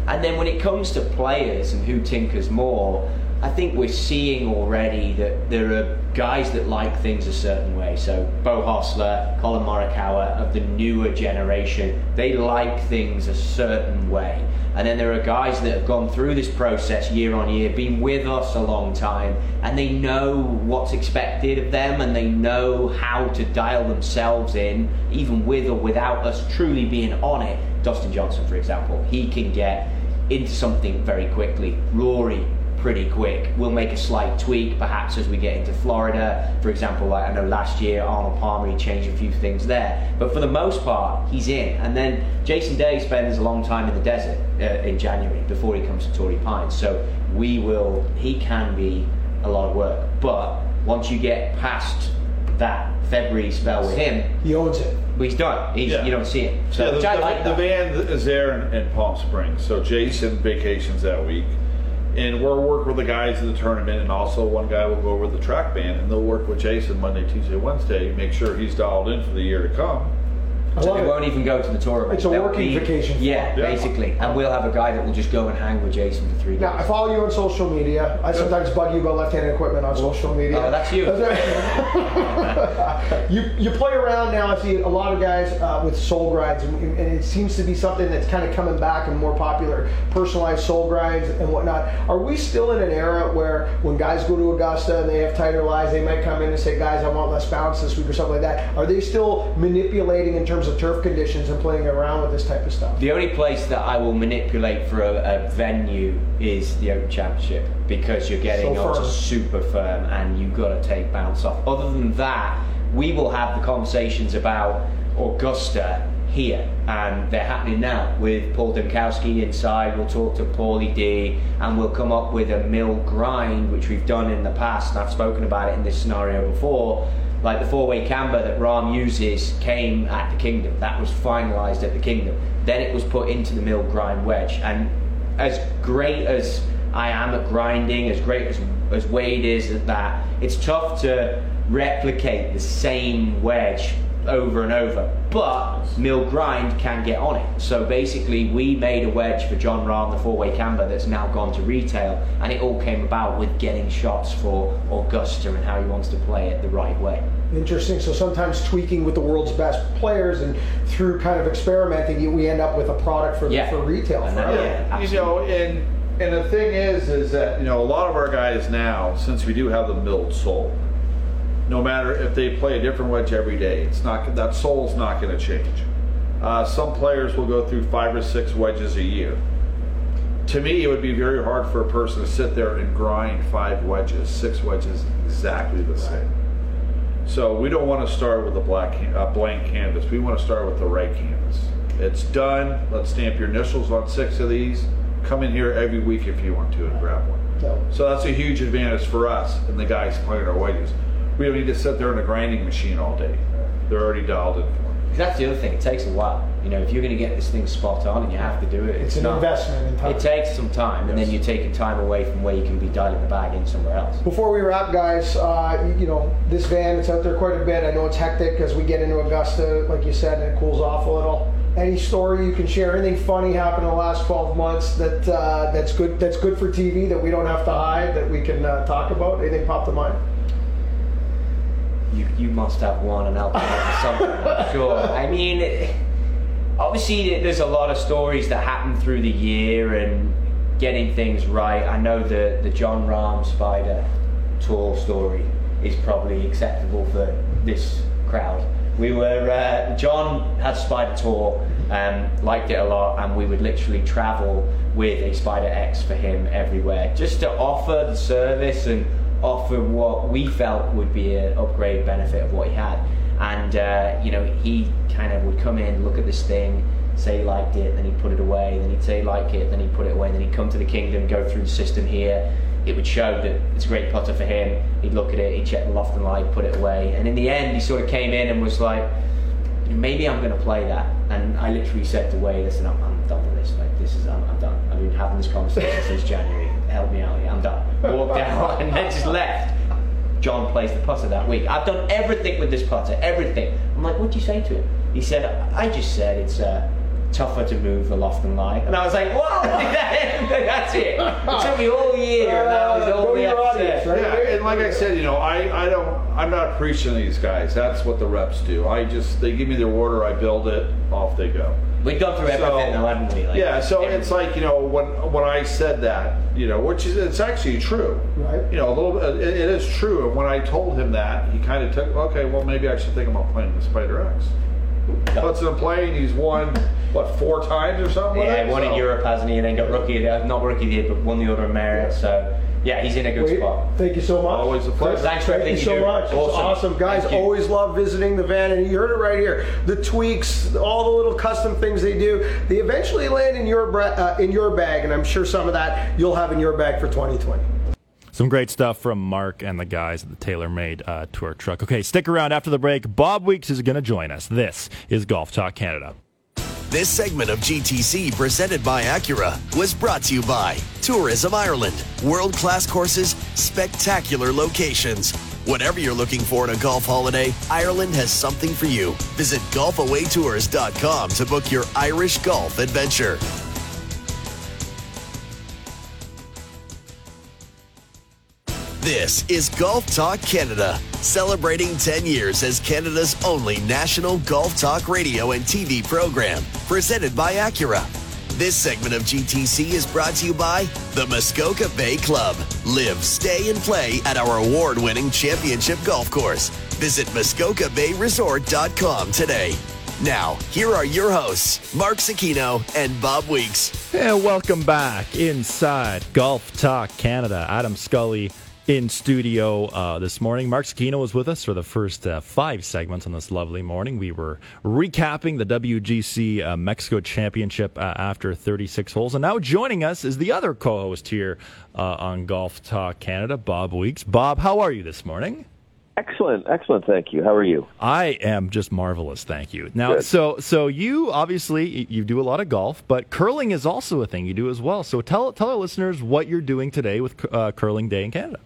S18: And then when it comes to players and who tinkers more, I think we're seeing already that there are guys that like things a certain way. So Beau Hossler, Collin Morikawa of the newer generation, they like things a certain way. And then there are guys that have gone through this process year on year, been with us a long time, and they know what's expected of them and they know how to dial themselves in, even with or without us truly being on it. Dustin Johnson, for example, he can get into something very quickly. Rory, pretty quick. We'll make a slight tweak perhaps as we get into Florida. For example, like I know last year Arnold Palmer he changed a few things there, but for the most part he's in. And then Jason Day spends a long time in the desert uh, in January before he comes to Torrey Pines. So we will. He can be a lot of work, but once you get past that February spell with him,
S16: he owns it.
S18: Well, he's done. He's,
S17: Yeah.
S18: You don't see it. So
S17: yeah, the,
S18: which I
S17: the-
S18: like
S17: the
S18: that.
S17: van is there in, in Palm Springs. So Jason vacations that week, and we'll work with the guys in the tournament, and also one guy will go over the track band, and they'll work with Jason Monday, Tuesday, Wednesday, make sure he's dialed in for the year to come.
S18: So they won't even go to the tour.
S16: It's a
S18: They'll
S16: working
S18: be-
S16: vacation for
S18: Yeah, basically. And we'll have a guy that will just go and hang with Jason for three days.
S16: Now, I follow you on social media. I sometimes bug you about left-handed equipment on social media.
S18: Oh, that's you. [LAUGHS]
S16: you you play around now. I see a lot of guys uh, with sole grinds, and, and it seems to be something that's kind of coming back and more popular. Personalized sole grinds and whatnot. Are we still in an era where when guys go to Augusta and they have tighter lies, they might come in and say, "Guys, I want less bounce this week" or something like that? Are they still manipulating in terms of turf conditions and playing around with this type of stuff?
S18: The only place that I will manipulate for a, a venue is the Open Championship because you're getting
S16: So
S18: onto super firm and you've got to take bounce off. Other than that, we will have the conversations about Augusta here and they're happening now with Paul Domkowski inside. We'll talk to Paulie D and we'll come up with a mill grind, which we've done in the past and I've spoken about it in this scenario before. Like the four-way camber that Rahm uses came at the Kingdom. That was finalised at the Kingdom. Then it was put into the mill grind wedge. And as great as I am at grinding, as great as as Wade is at that, it's tough to replicate the same wedge over and over. But mill grind can get on it. So basically, we made a wedge for Jon Rahm, the four-way camber, that's now gone to retail, and it all came about with getting shots for Augusta and how he wants to play it the right way.
S16: Interesting. So sometimes tweaking with the world's best players, and through kind of experimenting, we end up with a product for
S18: Yeah.
S16: for retail.
S18: And
S16: For
S18: that-
S16: everyone.
S17: you know, and and the thing is, is that you know a lot of our guys now, since we do have the milled sole, no matter if they play a different wedge every day, it's not that sole's not going to change. Uh, some players will go through five or six wedges a year. To me, it would be very hard for a person to sit there and grind five wedges, six wedges exactly the same. So we don't want to start with a black a blank canvas. We want to start with the right canvas. It's done. Let's stamp your initials on six of these. Come in here every week if you want to and grab one. So that's a huge advantage for us and the guys playing our wedges. We don't need to sit there in a grinding machine all day. They're already dialed in for.
S18: That's the other thing. It takes a while. You know, if you're going to get this thing spot on and you have to do it,
S16: It's an
S18: not-
S16: investment in time.
S18: It takes some time, and then you're taking time away from where you can be dialing the bag in somewhere else.
S16: Before we wrap, guys, uh, you know this van it's out there quite a bit. I know it's hectic as we get into Augusta, like you said, and it cools off a little. Any story you can share? Anything funny happened in the last 12 months that uh, that's good that's good for TV that we don't have to hide that we can uh, talk about? Anything pop to mind?
S18: You, you must have one and help out something, I'm [LAUGHS] sure. I mean, it- obviously, there's a lot of stories that happen through the year and getting things right. I know the, the Jon Rahm Spider tour story is probably acceptable for this crowd. We were uh, John had Spider Tour, um, liked it a lot, and we would literally travel with a Spider X for him everywhere, just to offer the service and offer what we felt would be an upgrade benefit of what he had. And uh, you know, he kind of would come in, look at this thing, say he liked it, then he'd put it away, then he'd say he liked it, then he'd put it away, then he'd come to the kingdom, go through the system here. It would show that it's a great potter for him. He'd look at it, he'd check the loft and light, put it away, and in the end, he sort of came in and was like, maybe I'm going to play that. And I literally said to Wade, listen, I'm, I'm done with this. Like, this is, I'm, I'm done. I've been having this conversation since January. Help me out here. I'm done. Walked [LAUGHS] out and then just left. Jon plays the putter that week. I've done everything with this putter, everything. I'm like, what do you say to him? He said, I just said it's uh, tougher to move the loft and lie. And I was like, whoa, [LAUGHS] that's it. It took me all year. And that was all we had to say.
S17: Yeah, and like I said, you know, I, I don't, I'm not preaching these guys. That's what the reps do. I just, they give me their order, I build it, off they go.
S18: We've gone through everything, though, haven't we? Like,
S17: yeah, so it's like you know when when I said that, you know, which is it's actually true.
S16: Right.
S17: You know, a little bit. It, it is true. And when I told him that, he kind of took, okay, well maybe I should think about playing the Spider X. Puts it in play, and he's won what four times or something. with
S18: Yeah,
S17: it?
S18: won in
S17: So-
S18: Europe, hasn't he? And then got rookie, uh, not rookie of the year, but won the Order of Merit. So yeah, he's in a good
S16: Wade,
S18: spot.
S16: Thank you so much.
S17: Always a pleasure.
S18: Thanks for
S16: Thank
S18: everything
S16: you so
S18: do.
S16: much. It's
S18: Awesome.
S16: awesome, guys.
S18: Thank you.
S16: Always love visiting the van, and you heard it right here. The tweaks, all the little custom things they do, they eventually land in your bra- uh, in your bag, and I'm sure some of that you'll have in your bag for 2020.
S4: Some great stuff from Mark and the guys at the TaylorMade uh, Tour Truck. Okay, stick around after the break. Bob Weeks is going to join us. This is Golf Talk Canada.
S1: This segment of GTC presented by Acura was brought to you by Tourism Ireland. World class courses, spectacular locations. Whatever you're looking for in a golf holiday, Ireland has something for you. Visit golfawaytours.com to book your Irish golf adventure. This is Golf Talk Canada, celebrating 10 years as Canada's only national golf talk radio and TV program, presented by Acura. This segment of GTC is brought to you by the Muskoka Bay Club. Live, stay, and play at our award winning championship golf course. Visit MuskokaBayResort.com today. Now, here are your hosts, Mark Zecchino and Bob Weeks.
S4: And welcome back inside Golf Talk Canada. Adam Scully in studio uh, this morning. Mark Zecchino was with us for the first uh, five segments on this lovely morning. We were recapping the WGC uh, Mexico Championship uh, after 36 holes. And now joining us is the other co host here uh, on Golf Talk Canada, Bob Weeks. Bob, how are you this morning?
S19: Excellent, excellent. Thank you. How are you?
S4: I am just marvelous, thank you. Now,
S19: Good.
S4: so so you obviously you do a lot of golf, but curling is also a thing you do as well. So tell tell our listeners what you're doing today with uh, Curling Day in Canada.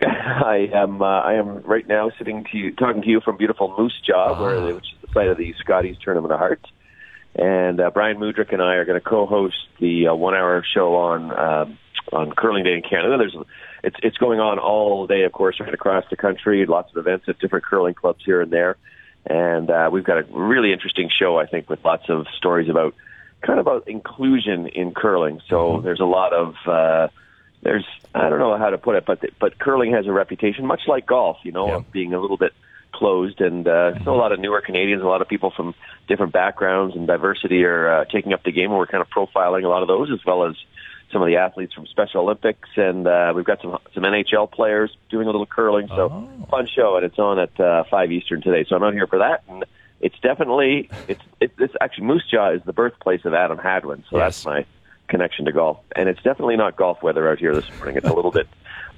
S4: [LAUGHS]
S19: I am. Uh, I am right now sitting to you, talking to you from beautiful Moose Jaw, where which is the site of the Scotties Tournament of Hearts. And uh, Bryan Mudryk and I are going to co-host the uh, one-hour show on um, on Curling Day in Canada. There's it's it's going on all day, of course, right across the country. Lots of events at different curling clubs here and there, and uh, we've got a really interesting show, I think, with lots of stories about kind of about inclusion in curling. So there's a lot of uh, there's I don't know how to put it, but but curling has a reputation, much like golf, you know, of being a little bit closed, and uh, so a lot of newer Canadians, a lot of people from different backgrounds and diversity are uh, taking up the game, and we're kind of profiling a lot of those, as well as some of the athletes from Special Olympics, and uh, we've got some some NHL players doing a little curling. So fun show, and it's on at uh, five Eastern today. So I'm out here for that, and it's definitely it's it's, it's actually Moose Jaw is the birthplace of Adam Hadwin, so that's my connection to golf, and it's definitely not golf weather out here this morning. It's a little bit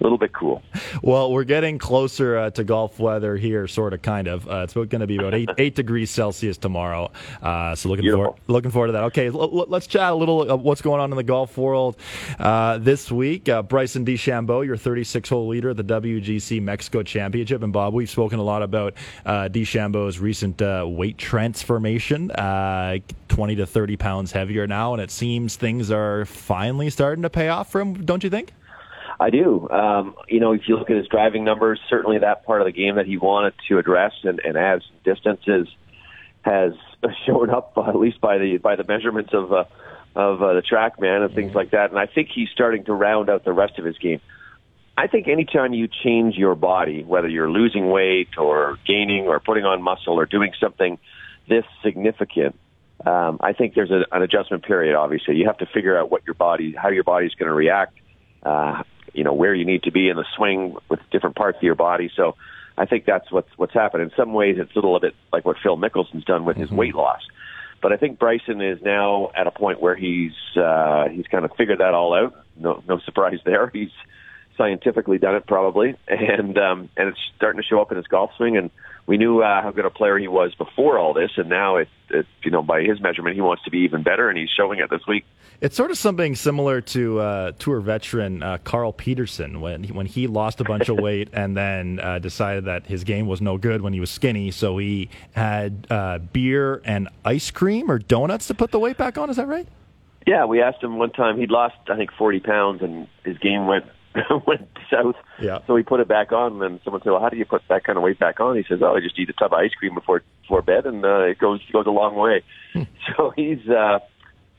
S19: a [LAUGHS] little bit cool.
S4: Well, we're getting closer uh, to golf weather here, sort of, kind of. Uh, it's going to be about eight [LAUGHS] eight degrees Celsius tomorrow. Uh, so looking forward looking forward to that. Okay, l- let's chat a little of what's going on in the golf world uh, this week. Uh, Bryson DeChambeau, your 36 hole leader at the WGC Mexico Championship, and Bob, we've spoken a lot about uh, DeChambeau's recent uh, weight transformation, uh, 20 to 30 pounds heavier now, and it seems things are finally starting to pay off for him. Don't you think?
S19: I do. Um, you know, if you look at his driving numbers, certainly that part of the game that he wanted to address and, and add some distances has [LAUGHS] shown up uh, at least by the by the measurements of uh, of uh, the TrackMan and things like that. And I think he's starting to round out the rest of his game. I think anytime you change your body, whether you're losing weight or gaining or putting on muscle or doing something this significant, um, I think there's a, an adjustment period. Obviously, you have to figure out what your body, how your body's going to react. Uh, you know where you need to be in the swing with different parts of your body. So, I think that's what's what's happened. In some ways, it's a little bit like what Phil Mickelson's done with his weight loss. But I think Bryson is now at a point where he's uh, he's kind of figured that all out. No, no surprise there. [LAUGHS] He's scientifically done it probably, and um, and it's starting to show up in his golf swing. And we knew uh, how good a player he was before all this, and now it, it you know by his measurement, he wants to be even better, and he's showing it this week.
S4: It's sort of something similar to uh, tour veteran uh, Carl Pettersson when he, when he lost a bunch of [LAUGHS] weight and then uh, decided that his game was no good when he was skinny, so he had uh, beer and ice cream or donuts to put the weight back on. Is that right?
S19: Yeah, we asked him one time. He'd lost, I think, forty pounds, and his game went [LAUGHS] went south.
S4: Yeah.
S19: So he put it back on, and then someone said, "Well, how do you put that kind of weight back on?" He says, "Oh, I just eat a tub of ice cream before before bed, and uh, it goes goes a long way." [LAUGHS] so he's, uh,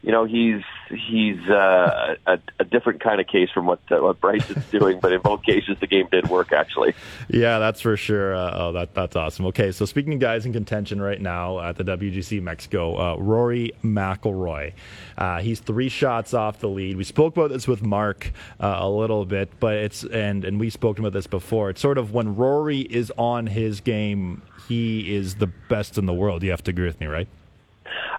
S19: you know, he's he's uh, a, a different kind of case from what uh, what Bryce is doing, but in both cases, the game did work actually.
S4: Yeah, that's for sure. Uh, oh, that that's awesome. Okay, so speaking of guys in contention right now at the WGC Mexico, uh, Rory McIlroy. Uh, he's three shots off the lead. We spoke about this with Mark uh, a little bit, but it's and and we spoke about this before. It's sort of when Rory is on his game, he is the best in the world. You have to agree with me, right?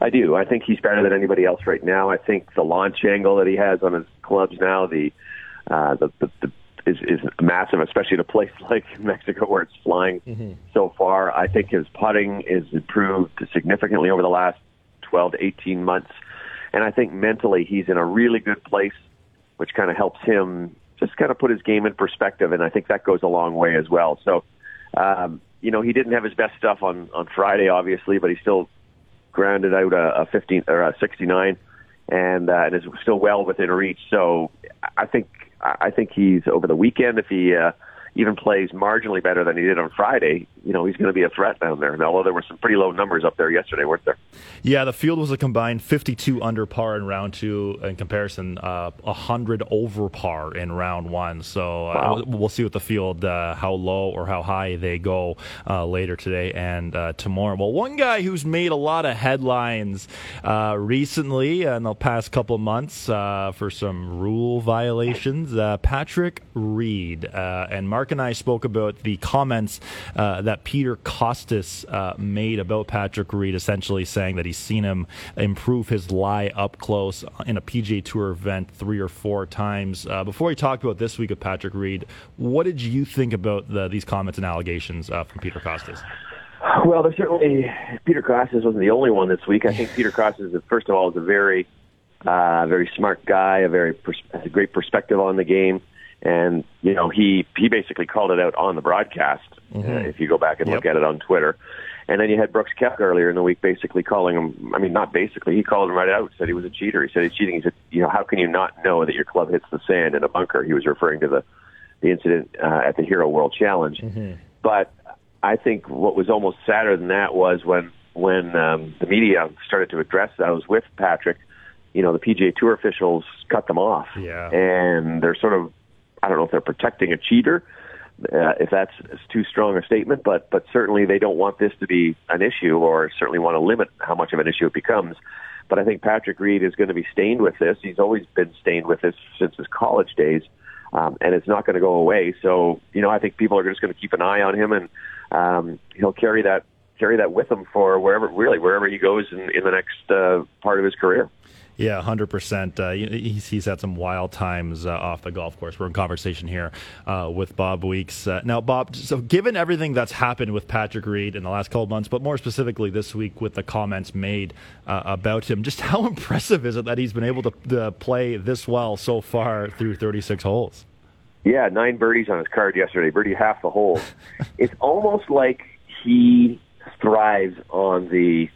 S19: I do. I think he's better than anybody else right now. I think the launch angle that he has on his clubs now, the uh, the, the, the is, is massive, especially in a place [LAUGHS] like Mexico where it's flying so far. I think his putting is improved significantly over the last 12 to 18 months. And I think mentally he's in a really good place, which kind of helps him just kind of put his game in perspective. And I think that goes a long way as well. So, um, you know, he didn't have his best stuff on, on Friday, obviously, but he still grounded out a, a 15 or a 69 and, uh, and is still well within reach. So I think, I think he's over the weekend, if he, uh, even plays marginally better than he did on Friday, you know, he's going to be a threat down there. And although there were some pretty low numbers up there yesterday, weren't there?
S4: Yeah, the field was a combined 52 under par in round two. In comparison, uh, 100 over par in round one. So uh,
S19: Wow.
S4: we'll see what the field uh, how low or how high they go uh, later today and uh, tomorrow. Well, one guy who's made a lot of headlines uh, recently in the past couple months uh, for some rule violations, uh, Patrick Reed. Uh, and Mark and I spoke about the comments uh, that Peter Kostis uh, made about Patrick Reed, essentially saying that he's seen him improve his lie up close in a PGA Tour event three or four times. Uh, before we talked about this week of Patrick Reed, what did you think about the, these comments and allegations uh, from Peter Kostis?
S19: Well, there's certainly Peter Kostis wasn't the only one this week. I think Peter Kostis, first of all, is a very, uh, very smart guy, a very pers- has a great perspective on the game, and you know he he basically called it out on the broadcast. Uh,
S4: Mhm.
S19: if you go back and look at it on Twitter, and then you had Brooks Koepka earlier in the week, basically calling him. I mean, not basically, he called him right out. Said he was a cheater. He said he's cheating. He said, you know, how can you not know that your club hits the sand in a bunker? He was referring to the the incident uh, at the Hero World Challenge. But I think what was almost sadder than that was when when um, the media started to address I was with Patrick. You know, the PGA Tour officials cut them off,
S4: Yeah.
S19: and they're sort of I don't know if they're protecting a cheater, uh, if that's too strong a statement, but but certainly they don't want this to be an issue, or certainly want to limit how much of an issue it becomes. But I think Patrick Reed is going to be stained with this. He's always been stained with this since his college days, um, and it's not going to go away. So you know, I think people are just going to keep an eye on him, and um, he'll carry that carry that with him for wherever really wherever he goes in, in the next uh, part of his career.
S4: Yeah, hundred percent. Uh, he's, he's had some wild times uh, off the golf course. We're in conversation here uh, with Bob Weeks. Uh, now, Bob, so given everything that's happened with Patrick Reed in the last couple months, but more specifically this week with the comments made uh, about him, just [LAUGHS] how impressive is it that he's been able to, to play this well so far through 36 holes?
S19: Yeah, nine birdies on his card yesterday. Birdie half the holes. [LAUGHS] it's almost like he thrives on the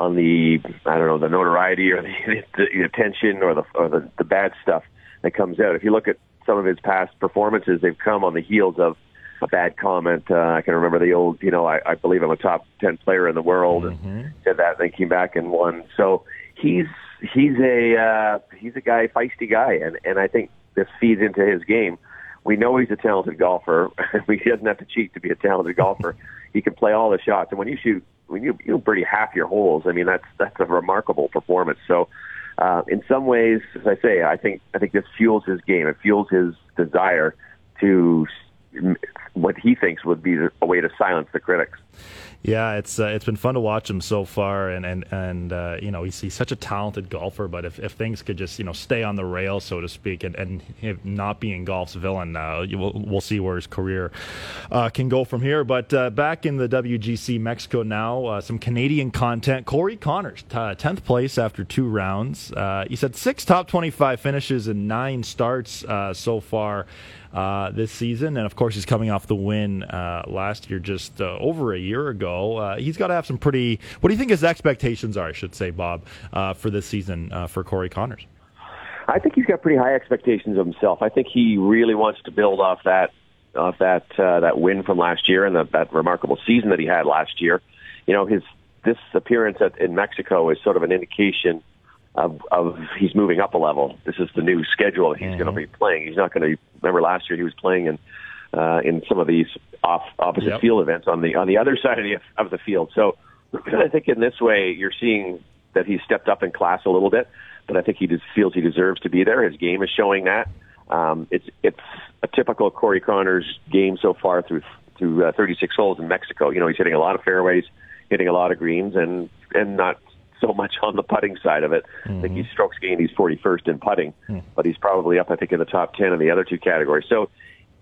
S19: on the I don't know the notoriety or [LAUGHS] the, the attention or the or the, the bad stuff that comes out. If you look at some of his past performances, they've come on the heels of a bad comment. Uh, I can remember the old, you know, I, I believe I'm a top ten player in the world, and said that, and then came back and won. So he's he's a uh, he's a guy, feisty guy, and and I think this feeds into his game. we know he's a talented golfer. [LAUGHS] he doesn't have to cheat to be a talented golfer. [LAUGHS] he can play all the shots, and when you shoot, you you birdie half your holes, I mean that's that's a remarkable performance. So, uh, in some ways, as I say, I think I think this fuels his game. It fuels his desire to what he thinks would be a way to silence the critics.
S4: Yeah, it's uh, it's been fun to watch him so far, and and and uh, you know he's, he's such a talented golfer. But if, if things could just you know stay on the rail, so to speak, and, and not being golf's villain, uh, we'll, we'll see where his career uh, can go from here. But uh, back in the WGC Mexico now, uh, some Canadian content. Corey Conners, tenth place after two rounds. he said six top twenty-five finishes and nine starts so far uh, this season. And of course, he's coming off the win uh, last year, just uh, over a year ago. Uh, he's got to have some pretty. What do you think his expectations are? I should say, Bob, uh, for this season uh, for Corey Conners.
S19: I think he's got pretty high expectations of himself. I think he really wants to build off that off that that win from last year and the, that remarkable season that he had last year. You know, his this appearance at, in Mexico is sort of an indication of, of he's moving up a level. This is the new schedule he's mm-hmm. going to be playing. He's not going to remember last year he was playing in uh, in some of these off opposite yep. field events on the on the other side of the of the field. So I think in this way you're seeing that he's stepped up in class a little bit, but I think he just feels he deserves to be there. His game is showing that. Um, it's it's a typical Corey Conners game so far through through uh, 36 holes in Mexico. You know he's hitting a lot of fairways, hitting a lot of greens, and and not so much on the putting side of it. Mm-hmm. I think he's strokes gained, he's 41st in putting, mm. but he's probably up, I think, in the top 10 in the other two categories. So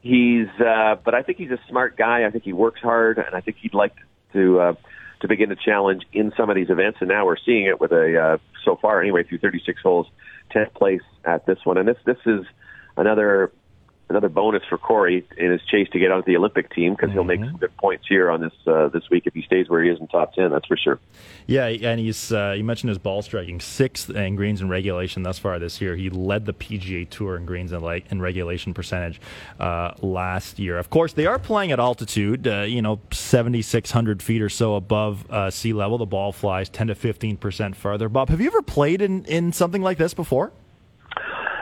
S19: he's, uh, but I think he's a smart guy. I think he works hard, and I think he'd like to uh, to begin to challenge in some of these events. And now we're seeing it with a uh, so far anyway through 36 holes, 10th place at this one. And this this is another another bonus for Corey in his chase to get onto the Olympic team because mm-hmm. he'll make mm-hmm. some good points here on this uh, this week if he stays where he is in top ten. That's for sure.
S4: Yeah, and he's uh, you mentioned his ball striking sixth in greens in regulation thus far this year. He led the PGA Tour in greens and like in regulation percentage uh, last year. Of course, they are playing at altitude. Uh, you know, seventy six hundred feet or so above uh, sea level. The ball flies ten to fifteen percent farther. Bob, have you ever played in in something like this before?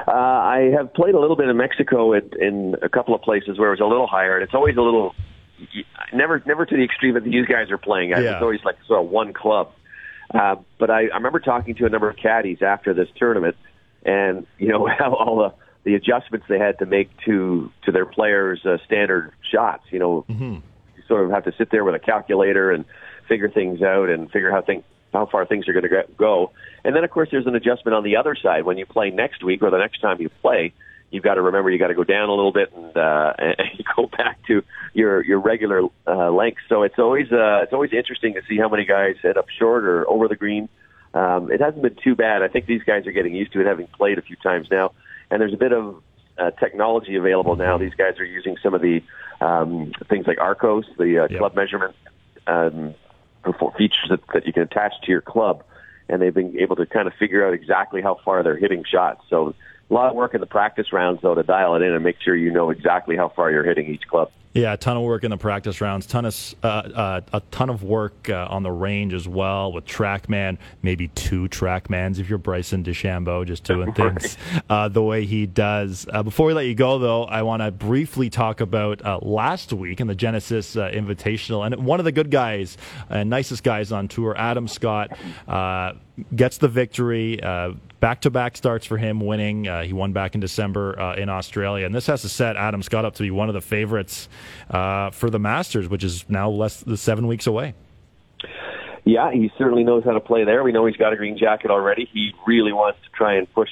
S19: Uh, I have played a little bit in Mexico in, in a couple of places where it was a little higher, and it's always a little never never to the extreme that these guys are playing at. Yeah. It's always like sort of one club. Uh, but I, I remember talking to a number of caddies after this tournament, and you know [LAUGHS] how all the the adjustments they had to make to to their players' uh, standard shots. You know, mm-hmm. you sort of have to sit there with a calculator and figure things out and figure how things how far things are going to go. And then, of course, there's an adjustment on the other side. When you play next week or the next time you play, you've got to remember you got to go down a little bit and, uh, [LAUGHS] and go back to your your regular uh, length. So it's always uh, it's always interesting to see how many guys end up short or over the green. Um, it hasn't been too bad. I think these guys are getting used to it, having played a few times now. And there's a bit of uh, technology available now. These guys are using some of the um, things like Arccos, the uh, yep. club measurement um, features that, that you can attach to your club, and they've been able to kind of figure out exactly how far they're hitting shots. So a lot of work in the practice rounds though to dial it in and make sure you know exactly how far you're hitting each club.
S4: Yeah, a ton of work in the practice rounds, ton of uh, uh, a ton of work uh, on the range as well with TrackMan, maybe two TrackMans if you're Bryson DeChambeau, just doing [LAUGHS] things uh, the way he does. Uh, before we let you go, though, I want to briefly talk about uh, last week in the Genesis Invitational, and one of the good guys and nicest guys on tour, Adam Scott, gets the victory back to back starts for him winning. Uh, he won back in December uh, in Australia. And this has to set Adam Scott up to be one of the favorites uh, for the Masters, which is now less than seven weeks away.
S19: Yeah, he certainly knows how to play there. We know he's got a green jacket already. He really wants to try and push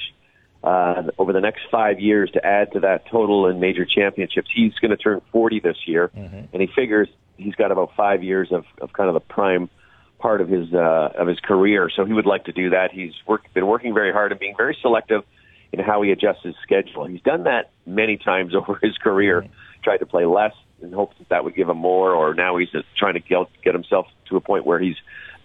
S19: uh, over the next five years to add to that total in major championships. He's going to turn 40 this year, mm-hmm. and he figures he's got about five years of, of kind of the prime – part of his uh, of his career. So he would like to do that. He's work, been working very hard and being very selective in how he adjusts his schedule. He's done that many times [LAUGHS] over his career. Mm-hmm. Tried to play less in hopes that that would give him more, or now he's just trying to get, get himself to a point where he's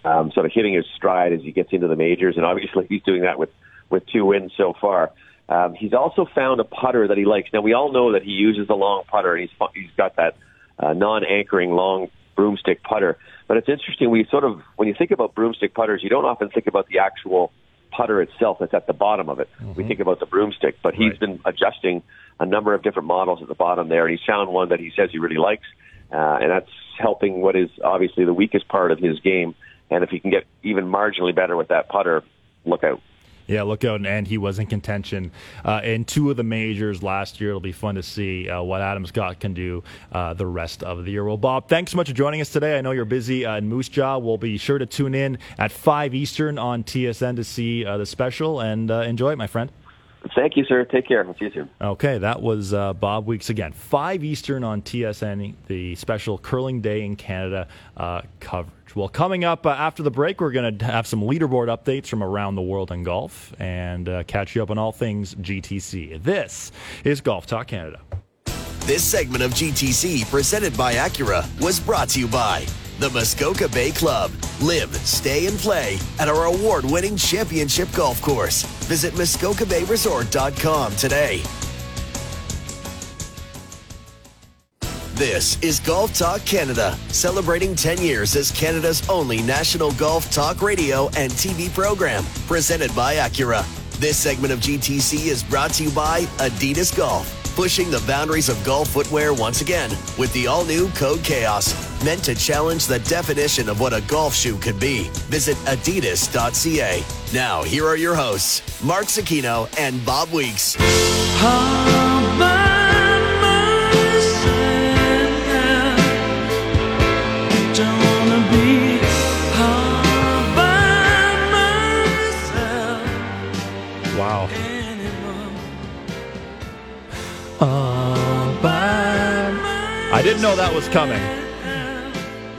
S19: um, sort of hitting his stride as he gets into the majors. And obviously, [LAUGHS] he's doing that with with two wins so far. Um, he's also found a putter that he likes. Now we all know that he uses a long putter, and he's he's got that uh, non-anchoring long broomstick putter. But it's interesting. We sort of, when you think about broomstick putters, you don't often think about the actual putter itself that's at the bottom of it. We think about the broomstick, but he's been adjusting a number of different models at the bottom there, and he's found one that he says he really likes, uh, and that's helping what is obviously the weakest part of his game. And if he can get even marginally better with that putter, look out.
S4: Yeah, look out, and he was in contention uh, in two of the majors last year. It'll be fun to see uh, what Adam Scott can do uh, the rest of the year. Well, Bob, thanks so much for joining us today. I know you're busy uh, in Moose Jaw. We'll be sure to tune in at 5 Eastern on TSN to see uh, the special and uh, enjoy it, my friend.
S19: Thank you, sir. Take care. We'll see you soon.
S4: Okay, that was uh, Bob Weeks again. 5 Eastern on TSN, the special Curling Day in Canada uh, coverage. Well, coming up uh, after the break, we're going to have some leaderboard updates from around the world in golf and uh, catch you up on all things GTC. This is Golf Talk Canada.
S1: This segment of GTC, presented by Acura, was brought to you by the Muskoka Bay Club. Live, stay, and play at our award winning championship golf course. Visit MuskokaBayResort.com today. This is Golf Talk Canada, celebrating 10 years as Canada's only national golf talk radio and TV program, presented by Acura. This segment of GTC is brought to you by Adidas Golf, pushing the boundaries of golf footwear once again with the all new Code Chaos, meant to challenge the definition of what a golf shoe could be. Visit adidas.ca. Now, here are your hosts, Mark Zecchino and Bob Weeks.
S4: I didn't know that was coming.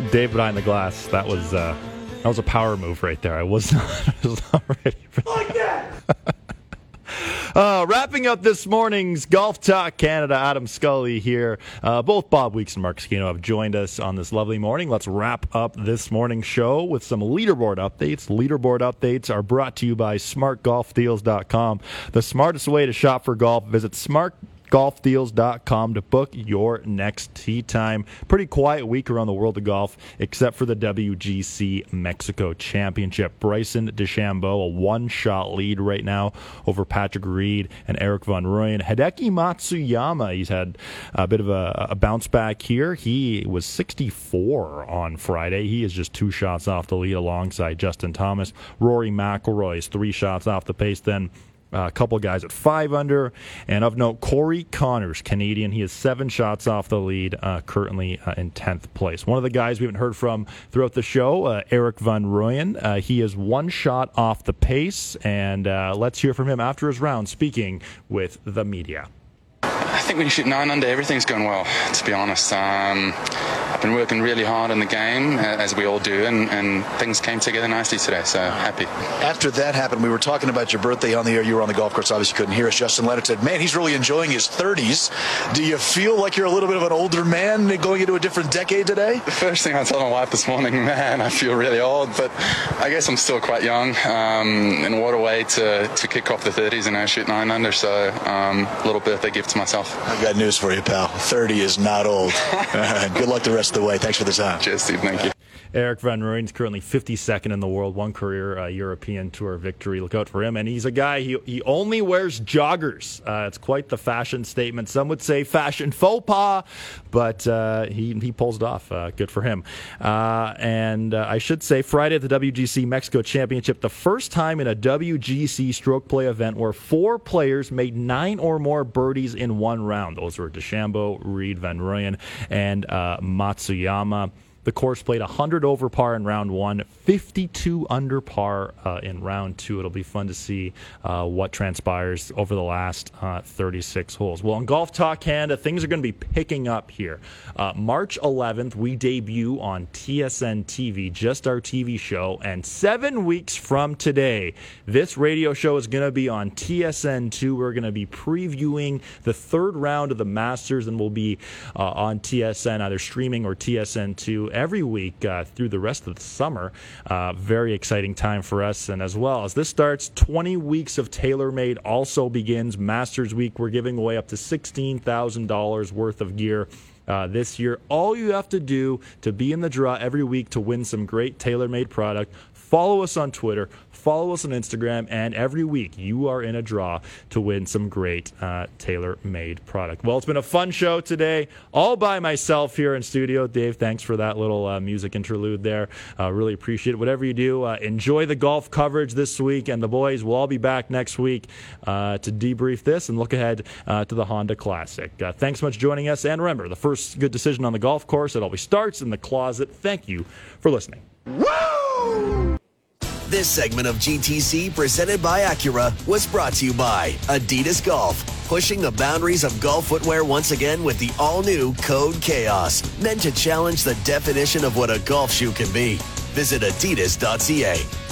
S4: Dave behind the glass. That was uh, that was a power move right there. I was [LAUGHS] not, I was not ready for that. [LAUGHS] Uh, wrapping up this morning's Golf Talk Canada, Adam Scully here. Uh, both Bob Weeks and Mark Zecchino have joined us on this lovely morning. Let's wrap up this morning's show with some leaderboard updates. Leaderboard updates are brought to you by smartgolfdeals.com. The smartest way to shop for golf. Visit smart golfdeals.com to book your next tee time. Pretty quiet week around the world of golf, except for the WGC Mexico Championship. Bryson DeChambeau, a one shot lead right now over Patrick Reed and Erik van Rooyen. Hideki Matsuyama, he's had a bit of a, a bounce back here. He was 64 on Friday. He is just two shots off the lead alongside Justin Thomas. Rory McIlroy is three shots off the pace. Then a couple guys at five under. And of note, Corey Conners, Canadian. He is seven shots off the lead, uh, currently uh, in 10th place. One of the guys we haven't heard from throughout the show, uh, Erik van Rooyen. Uh, he is one shot off the pace. And uh, let's hear from him after his round, speaking with the media.
S20: I think when you shoot nine under, everything's going well, to be honest. Um, been working really hard in the game, as we all do, and, and things came together nicely today, so happy.
S10: After that happened, we were talking about your birthday on the air. You were on the golf course, obviously couldn't hear us. Justin Leonard said, Man, he's really enjoying his 30s. Do you feel like you're a little bit of an older man going into a different decade today?
S20: The first thing I told my wife this morning, man, I feel really old, but I guess I'm still quite young. Um, and what a way to, to kick off the 30s and I shoot nine under, so um, a little birthday gift to myself.
S10: I've got news for you, pal. 30 is not old. [LAUGHS] Good luck the rest the way. Thanks for the time.
S20: Cheers, Steve. Thank you.
S4: Erik van Rooyen is currently 52nd in the world, one career uh, European Tour victory. Look out for him. And he's a guy, he, he only wears joggers. Uh, it's quite the fashion statement. Some would say fashion faux pas, but uh, he, he pulls it off. Uh, good for him. Uh, and uh, I should say, Friday at the WGC Mexico Championship, the first time in a WGC stroke play event where four players made nine or more birdies in one round. Those were DeChambeau, Reed, Van Rooyen, and Matsuyama. The course played 100 over par in round one, 52 under par uh, in round two. It'll be fun to see uh, what transpires over the last uh, 36 holes. Well, in Golf Talk Canada, things are going to be picking up here. Uh, March 11th, we debut on TSN TV, just our TV show. And seven weeks from today, this radio show is going to be on TSN2. We're going to be previewing the third round of the Masters, and we'll be uh, on TSN, either streaming or TSN2 every week uh, through the rest of the summer. Uh, very exciting time for us. And as well as this starts, 20 weeks of TaylorMade also begins. Masters Week, we're giving away up to $16,000 worth of gear. Uh, this year, all you have to do to be in the draw every week to win some great TaylorMade product Follow us on Twitter. Follow us on Instagram, and every week you are in a draw to win some great uh, TaylorMade product. Well, it's been a fun show today, all by myself here in studio. Dave, thanks for that little uh, music interlude there. Uh, really appreciate it. Whatever you do, uh, enjoy the golf coverage this week, and the boys will all be back next week uh, to debrief this and look ahead uh, to the Honda Classic. Thanks so much for joining us, and remember, the first good decision on the golf course it always starts in the closet. Thank you for listening.
S1: This segment of GTC presented by Acura was brought to you by Adidas Golf, pushing the boundaries of golf footwear once again with the all-new Code Chaos, meant to challenge the definition of what a golf shoe can be. Visit adidas.ca.